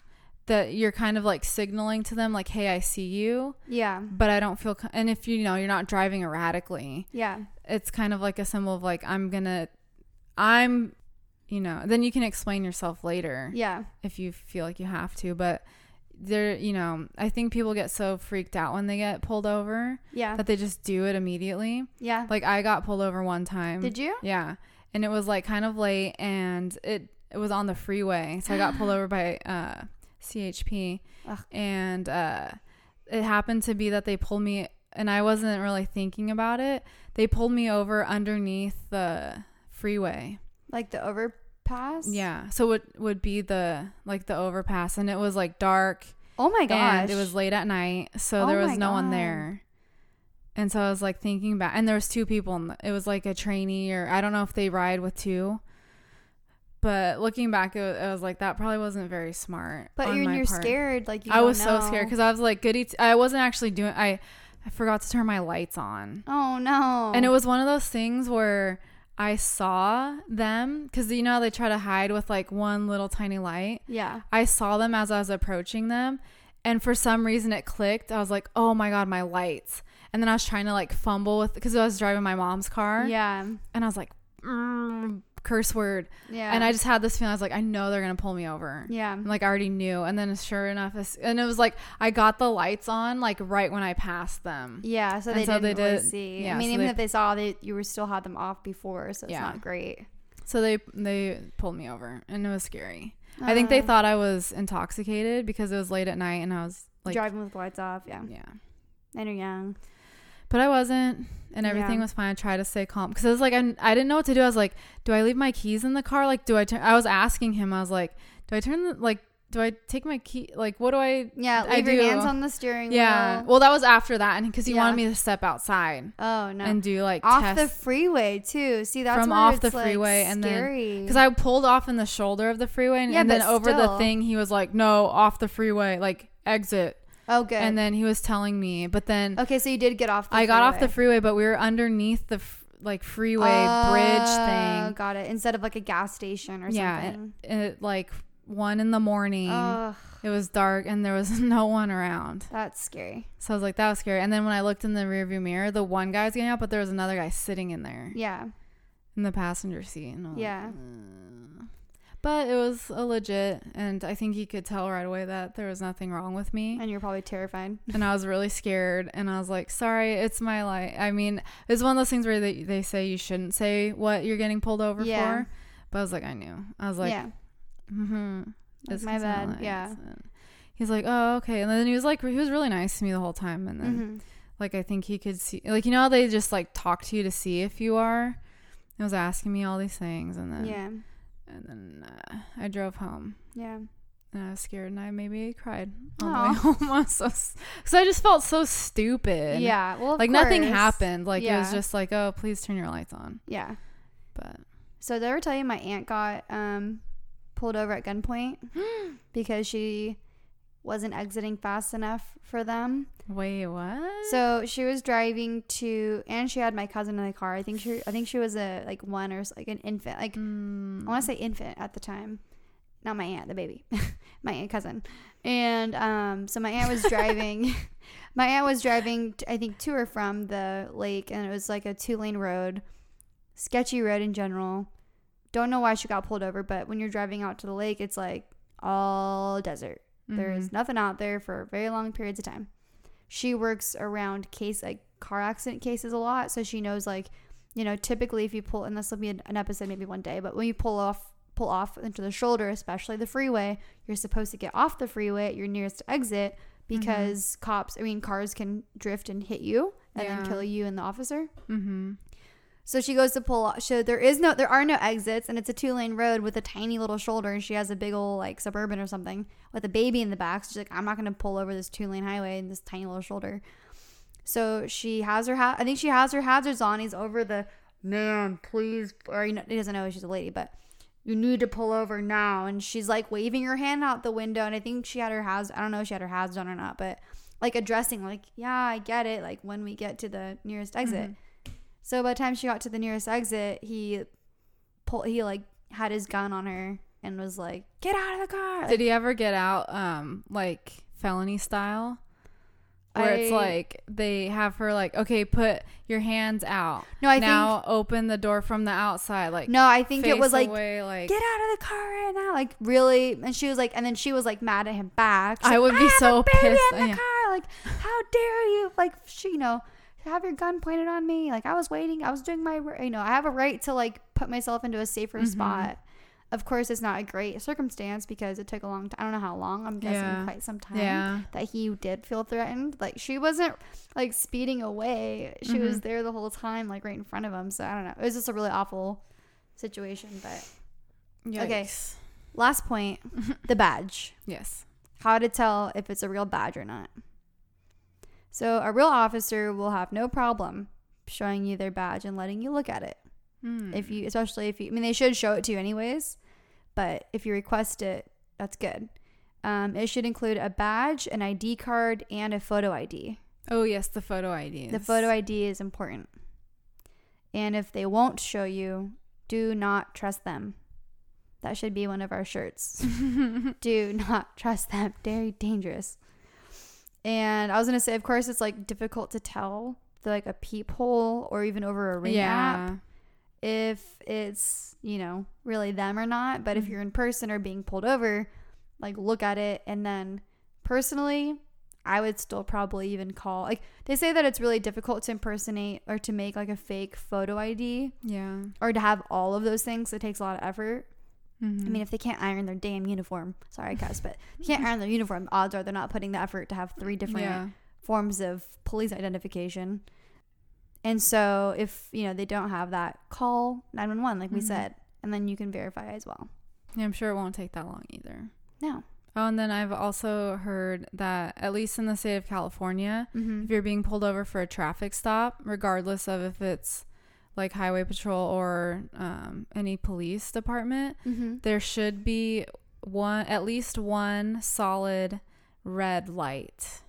that you're kind of like signaling to them like, hey, I see you, Yeah. but I don't feel. Co-. And if you know you're not driving erratically, Yeah. it's kind of like a symbol of like I'm gonna, I'm, you know. Then you can explain yourself later Yeah. if you feel like you have to, but there, you know, I think people get so freaked out when they get pulled over Yeah. that they just do it immediately. Yeah. Like I got pulled over one time. Did you? Yeah, and it was like kind of late, and it it was on the freeway, so I got pulled over by uh, CHP, Ugh. and uh, it happened to be that they pulled me, and I wasn't really thinking about it. They pulled me over underneath the freeway. Like the overpass? Yeah, so it would be the like the overpass, and it was like dark, Oh my gosh. and it was late at night, so Oh there was no one there. And so I was like thinking back, and there was two people. In the, it was like a trainee, or I don't know if they ride with two. But looking back, it was, it was like that probably wasn't very smart. But you're, you're part. scared. Like you I was so scared because I was like, goody. T- I wasn't actually doing. I I forgot to turn my lights on, Oh no. and it was one of those things where I saw them because you know how they try to hide with like one little tiny light. Yeah. I saw them as I was approaching them, and for some reason it clicked. I was like, "Oh my god, my lights!" And then I was trying to like fumble with because I was driving my mom's car, Yeah. and I was like, mm, curse word. Yeah. And I just had this feeling. I was like, I know they're gonna pull me over. yeah. And, like I already knew. And then sure enough, and it was like I got the lights on like right when I passed them. Yeah, so they so didn't they really did- see. yeah, I mean, so even they- if they saw, that you were still had them off before, so it's Yeah. not great. So they they pulled me over, and it was scary. I think they Uh, thought I was intoxicated because it was late at night, and I was like, driving with the lights off. Yeah, yeah. and you're young. But I wasn't, and everything Yeah. was fine. I tried to stay calm because I was like I, I didn't know what to do. I was like, do I leave my keys in the car? Like, do I turn? I was asking him. I was like, do I turn the like? Do I take my key? Like, what do I? Yeah, I leave your do. hands on the steering wheel. Yeah. Well, that was after that, and because he Yeah. wanted me to step outside Oh no, and do like off the freeway too. See, that's From off the it's, like, freeway and then- because I pulled off in the shoulder of the freeway, and, Yeah, and then over the thing, he was like, "No, off the freeway, like exit." Oh good. And then he was telling me, but then okay, so you did get off. the I got off the freeway. but we were underneath the f- like freeway bridge Oh, thing. Got it. Instead of like a gas station or Yeah, something. It like one in the morning. Oh, It was dark and there was <laughs> no one around. that's scary. So I was like, that was scary. And then when I looked in the rearview mirror, the one guy was getting out, but there was another guy sitting in there Yeah. in the passenger seat. And I was like, Yeah. But it was a legit, and I think he could tell right away that there was nothing wrong with me. And you're probably terrified. and I was really scared. And I was like, sorry, it's my life. I mean, it's one of those things where they, they say you shouldn't say what you're getting pulled over Yeah. for. But I was like, I knew. I was like, yeah. mm-hmm. Like, my bad, yeah. He's like, oh, okay. And then he was like, he was really nice to me the whole time. And then, hmm like, I think he could see, like, you know, how they just like talk to you to see if you are. He was asking me all these things. And then, Yeah. And then uh, I drove home. Yeah. And I was scared, and I maybe cried on Aw. the way home. <laughs> I so, because I just felt so stupid. Yeah. Well, like nothing happened. Like it was just like, oh, please turn your lights on. Yeah. But So did I ever tell you my aunt got um pulled over at gunpoint <gasps> because she wasn't exiting fast enough for them. Wait, what? So she was driving to, and she had my cousin in the car. I think she, I think she was a like one or like an infant. Like Mm, I want to say infant at the time, not my aunt, the baby, <laughs> my aunt cousin. And um, so my aunt was <laughs> driving. <laughs> my aunt was driving, I think, to or from the lake, and it was like a two lane road, sketchy road in general. Don't know why she got pulled over, but when you're driving out to the lake, it's like all desert. There's mhm. nothing out there for very long periods of time. She works around case like car accident cases a lot, so she knows like, you know, typically if you pull, and this will be an, episode maybe one day, but when you pull off pull off into the shoulder, especially the freeway, you're supposed to get off the freeway at your nearest exit because cops, I mean cars can drift and hit you and Yeah. then kill you and the officer. Mhm. So she goes to pull off. So there is no, there are no exits, and it's a two lane road with a tiny little shoulder. And she has a big old like suburban or something with a baby in the back. So she's like, I'm not gonna pull over this two lane highway in this tiny little shoulder. So she has her, ha- I think she has her hazards on. He's over the man, please, or know, he doesn't know she's a lady, but you need to pull over now. And she's like waving her hand out the window, and I think she had her hazard. I don't know if she had her hazards on or not, but like addressing, like, yeah, I get it. Like when we get to the nearest exit. Mm-hmm. So by the time she got to the nearest exit, he pull he like had his gun on her and was like, "Get out of the car!" Did he ever get out, um, like felony style? Where it's like they have her like, okay, put your hands out. no, I now open the door from the outside. Like no, I think it was like, away, like "Get out of the car right now!" Like really, and she was like, and then she was like mad at him back. She's I like, would be have so pissed. in the Yeah. car. Like, how dare you? Like, she, you know, have your gun pointed on me. Like, I was waiting. I was doing my, you know, I have a right to like put myself into a safer Mhm. spot. Of course, it's not a great circumstance because it took a long time. I don't know how long. I'm guessing Yeah. quite some time. yeah. that he did feel threatened. Like she wasn't like speeding away. She was Mhm. there the whole time, like right in front of him. So I don't know. It was just a really awful situation. But Okay. Last point, <laughs> the badge. Yes. How to tell if it's a real badge or not. So a real officer will have no problem showing you their badge and letting you look at it. Mm. If you especially if you I mean they should show it to you anyways, but if you request it, that's good. Um, it should include a badge, an ID card, and a photo ID. oh yes, the photo ID. The photo ID is important. And if they won't show you, do not trust them. That should be one of our shirts. <laughs> do not trust them. Very dangerous. And I was gonna say, of course, it's like difficult to tell through like a peephole or even over a ring app if it's, you know, really them or not. But if Mhm. you're in person or being pulled over, like look at it and then personally, I would still probably even call. Like they say that it's really difficult to impersonate or to make like a fake photo ID Yeah. or to have all of those things. It takes a lot of effort. Mhm. I mean, if they can't iron their damn uniform, sorry guys, but they can't <laughs> iron their uniform, odds are they're not putting the effort to have three different yeah. forms of police identification. And so if, you know, they don't have that, call 911 like we Mhm. said, and then you can verify as well. Yeah, I'm sure it won't take that long either. No. Oh, and then I've also heard that at least in the state of California, Mhm. if you're being pulled over for a traffic stop, regardless of if it's like highway patrol or um, any police department, Mhm. there should be one at least one solid red light.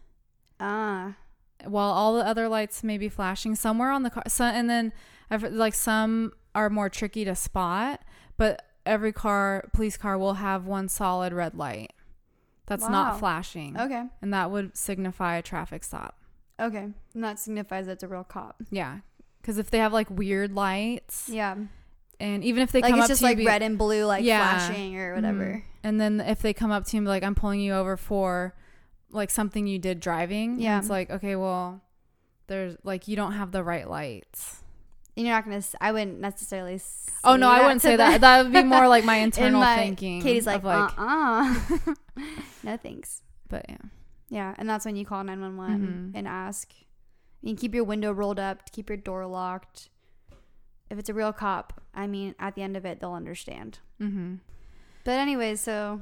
Ah. While all the other lights may be flashing somewhere on the car, so, and then I've like some are more tricky to spot, but every car, police car, will have one solid red light that's Wow. not flashing, Okay. and that would signify a traffic stop. Okay. And that signifies it's a real cop. Yeah, because if they have like weird lights, Yeah. and even if they like come it's up just to you like be- red and blue like Yeah. flashing or whatever. Mhm. And then if they come up to you and be like, I'm pulling you over for like something you did driving. Yeah. It's like, okay, well, there's like, you don't have the right lights. And you're not gonna. s- I wouldn't necessarily. Oh, no, I wouldn't say that. That would be more like my <laughs> In internal my- thinking. Katie's of, like, uh uh <laughs> no thanks. but yeah. Yeah, and that's when you call 911 Mhm. and ask. You can keep your window rolled up, keep your door locked. If it's a real cop, I mean, at the end of it, they'll understand. Mm-hmm. But anyway, so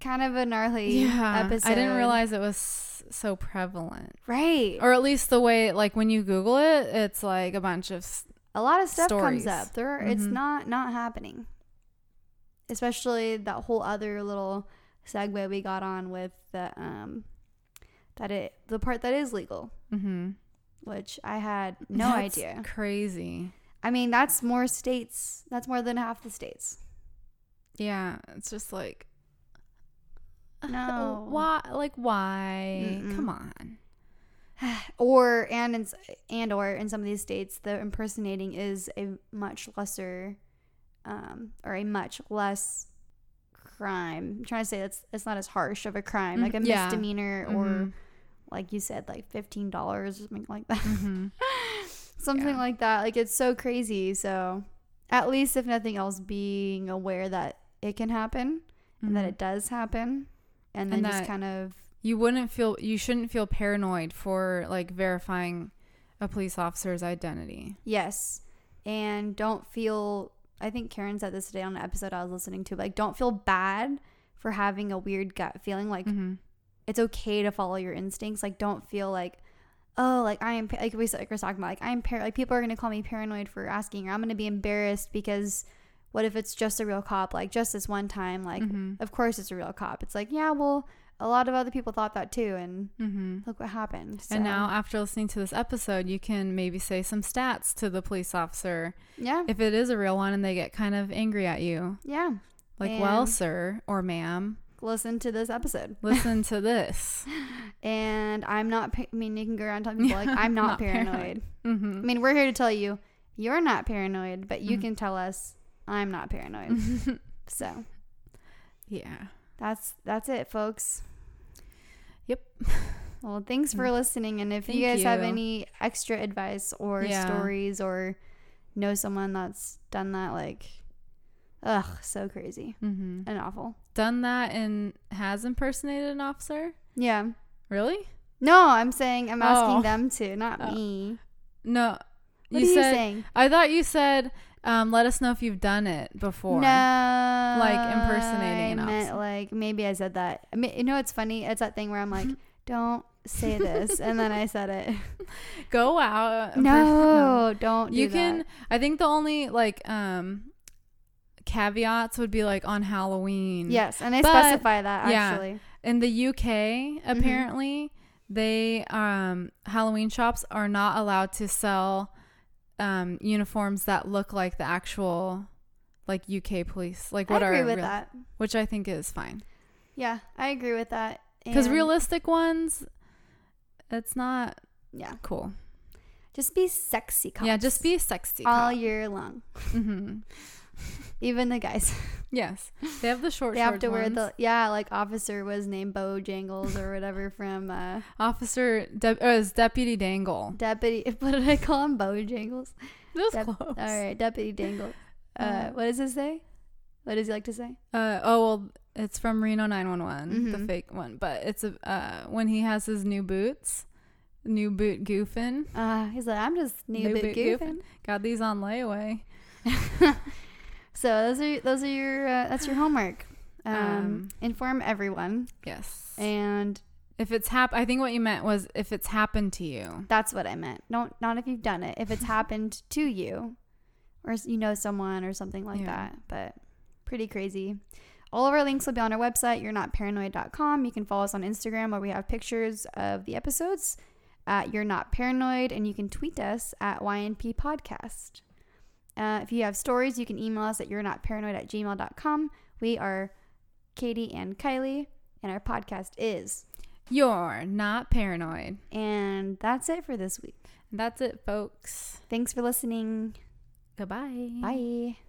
kind of a gnarly Yeah. episode. I didn't realize it was so prevalent. Right. Or at least the way, like, when you Google it, it's like a bunch of. a lot of stuff stories. comes up. There, are, it's Mhm. not not happening. Especially that whole other little segue we got on with the um that it the part that is legal, Mm-hmm. Which I had no That's idea. Crazy. I mean, that's more states. That's more than half the states. Yeah. It's just like. <sighs> No. Why? Like, why? Mm-mm. Come on. <sighs> Or and in, and or in some of these states, the impersonating is a much lesser, um, or a much less crime. I'm trying to say it's it's not as harsh of a crime, like a yeah. misdemeanor, or Mhm. Like you said, like fifteen dollars or something like that. Mhm. <laughs> something Yeah. like that. Like it's so crazy. So at least if nothing else, being aware that it can happen and that Mhm. it does happen, and then And just kind of you wouldn't feel you shouldn't feel paranoid for like verifying a police officer's identity. Yes. And don't feel I think Karen said this today on an episode I was listening to, like don't feel bad for having a weird gut feeling. Like Mm-hmm. It's okay to follow your instincts. Like don't feel like oh, like I am like we like we're talking about like I'm par- like people are going to call me paranoid for asking or I'm going to be embarrassed because what if it's just a real cop like just this one time like mm-hmm. of course it's a real cop. It's like, yeah, well, a lot of other people thought that too and Mm-hmm. look what happened. So, And now, after listening to this episode, you can maybe say some stats to the police officer yeah. if it is a real one and they get kind of angry at you. yeah. Like, well, sir or ma'am, Listen to this episode. listen to <laughs> this. And I'm not, I mean, you can go around telling people, like, I'm <laughs> not, Not paranoid. paranoid. I Mm-hmm. mean, we're here to tell you, you're not paranoid, but you Mhm. can tell us, I'm not paranoid. <laughs> so yeah. that's that's it, folks. Yep. Well, thanks for listening. And if Thank you guys have any extra advice or Yeah. stories or know someone that's done that, like, ugh, so crazy Mm-hmm. and awful. Done that and has impersonated an officer? Yeah. Really? No, I'm saying I'm asking Oh. them to, not Oh. me. No. What you are you saying? I thought you said, um, let us know if you've done it before. No, Like impersonating an I meant officer. like maybe I said that. I mean, you know, it's funny. It's that thing where I'm like, <laughs> don't say this, and then I said it. <laughs> Go out. No, <laughs> don't. Do you that. can i think the only like um caveats would be like on halloween Yes, and I But- specify that yeah. actually. in the uk Mm-hmm. apparently they um halloween shops are not allowed to sell um uniforms that look like the actual like uk police like what I agree are with real- that. which i think is fine Yeah, I agree with that. because realistic ones it's not Yeah, cool Just be sexy cops. Yeah, just be sexy. all cop. year long. hmm Even the guys. <laughs> Yes, they have the short. they have to wear ones. the yeah, like officer was named Bojangles or whatever from uh officer. De- oh, was Deputy Dangle. Deputy <laughs> what did I call him? Bojangles? It was Dep- close. All right, Deputy Dangle. Uh, Uh, what does it say? What does he like to say? Uh, oh well, it's from Reno 911, the Mhm. fake one. But it's a uh, when he has his new boots, new boot goofing. Uh, he's like, I'm just new, New bit boot goofing. Got these on layaway. <laughs> So those are those are your uh, that's your homework. <sighs> Um, Um, inform everyone, Yes. and if it's hap, I think what you meant was if it's happened to you. that's what I meant. Don't not if you've done it. If it's <laughs> happened to you, or you know someone or something like Yeah. that. But pretty crazy. All of our links will be on our website, you're not paranoid.com. You can follow us on Instagram where we have pictures of the episodes at You're Not Paranoid, and you can tweet us at YNP Podcast. Uh, if you have stories, you can email us at you're not paranoid at gmail.com. We are Katie and Kylie, and our podcast is. You're not paranoid. And that's it for this week. That's it, folks. Thanks for listening. Goodbye. Bye.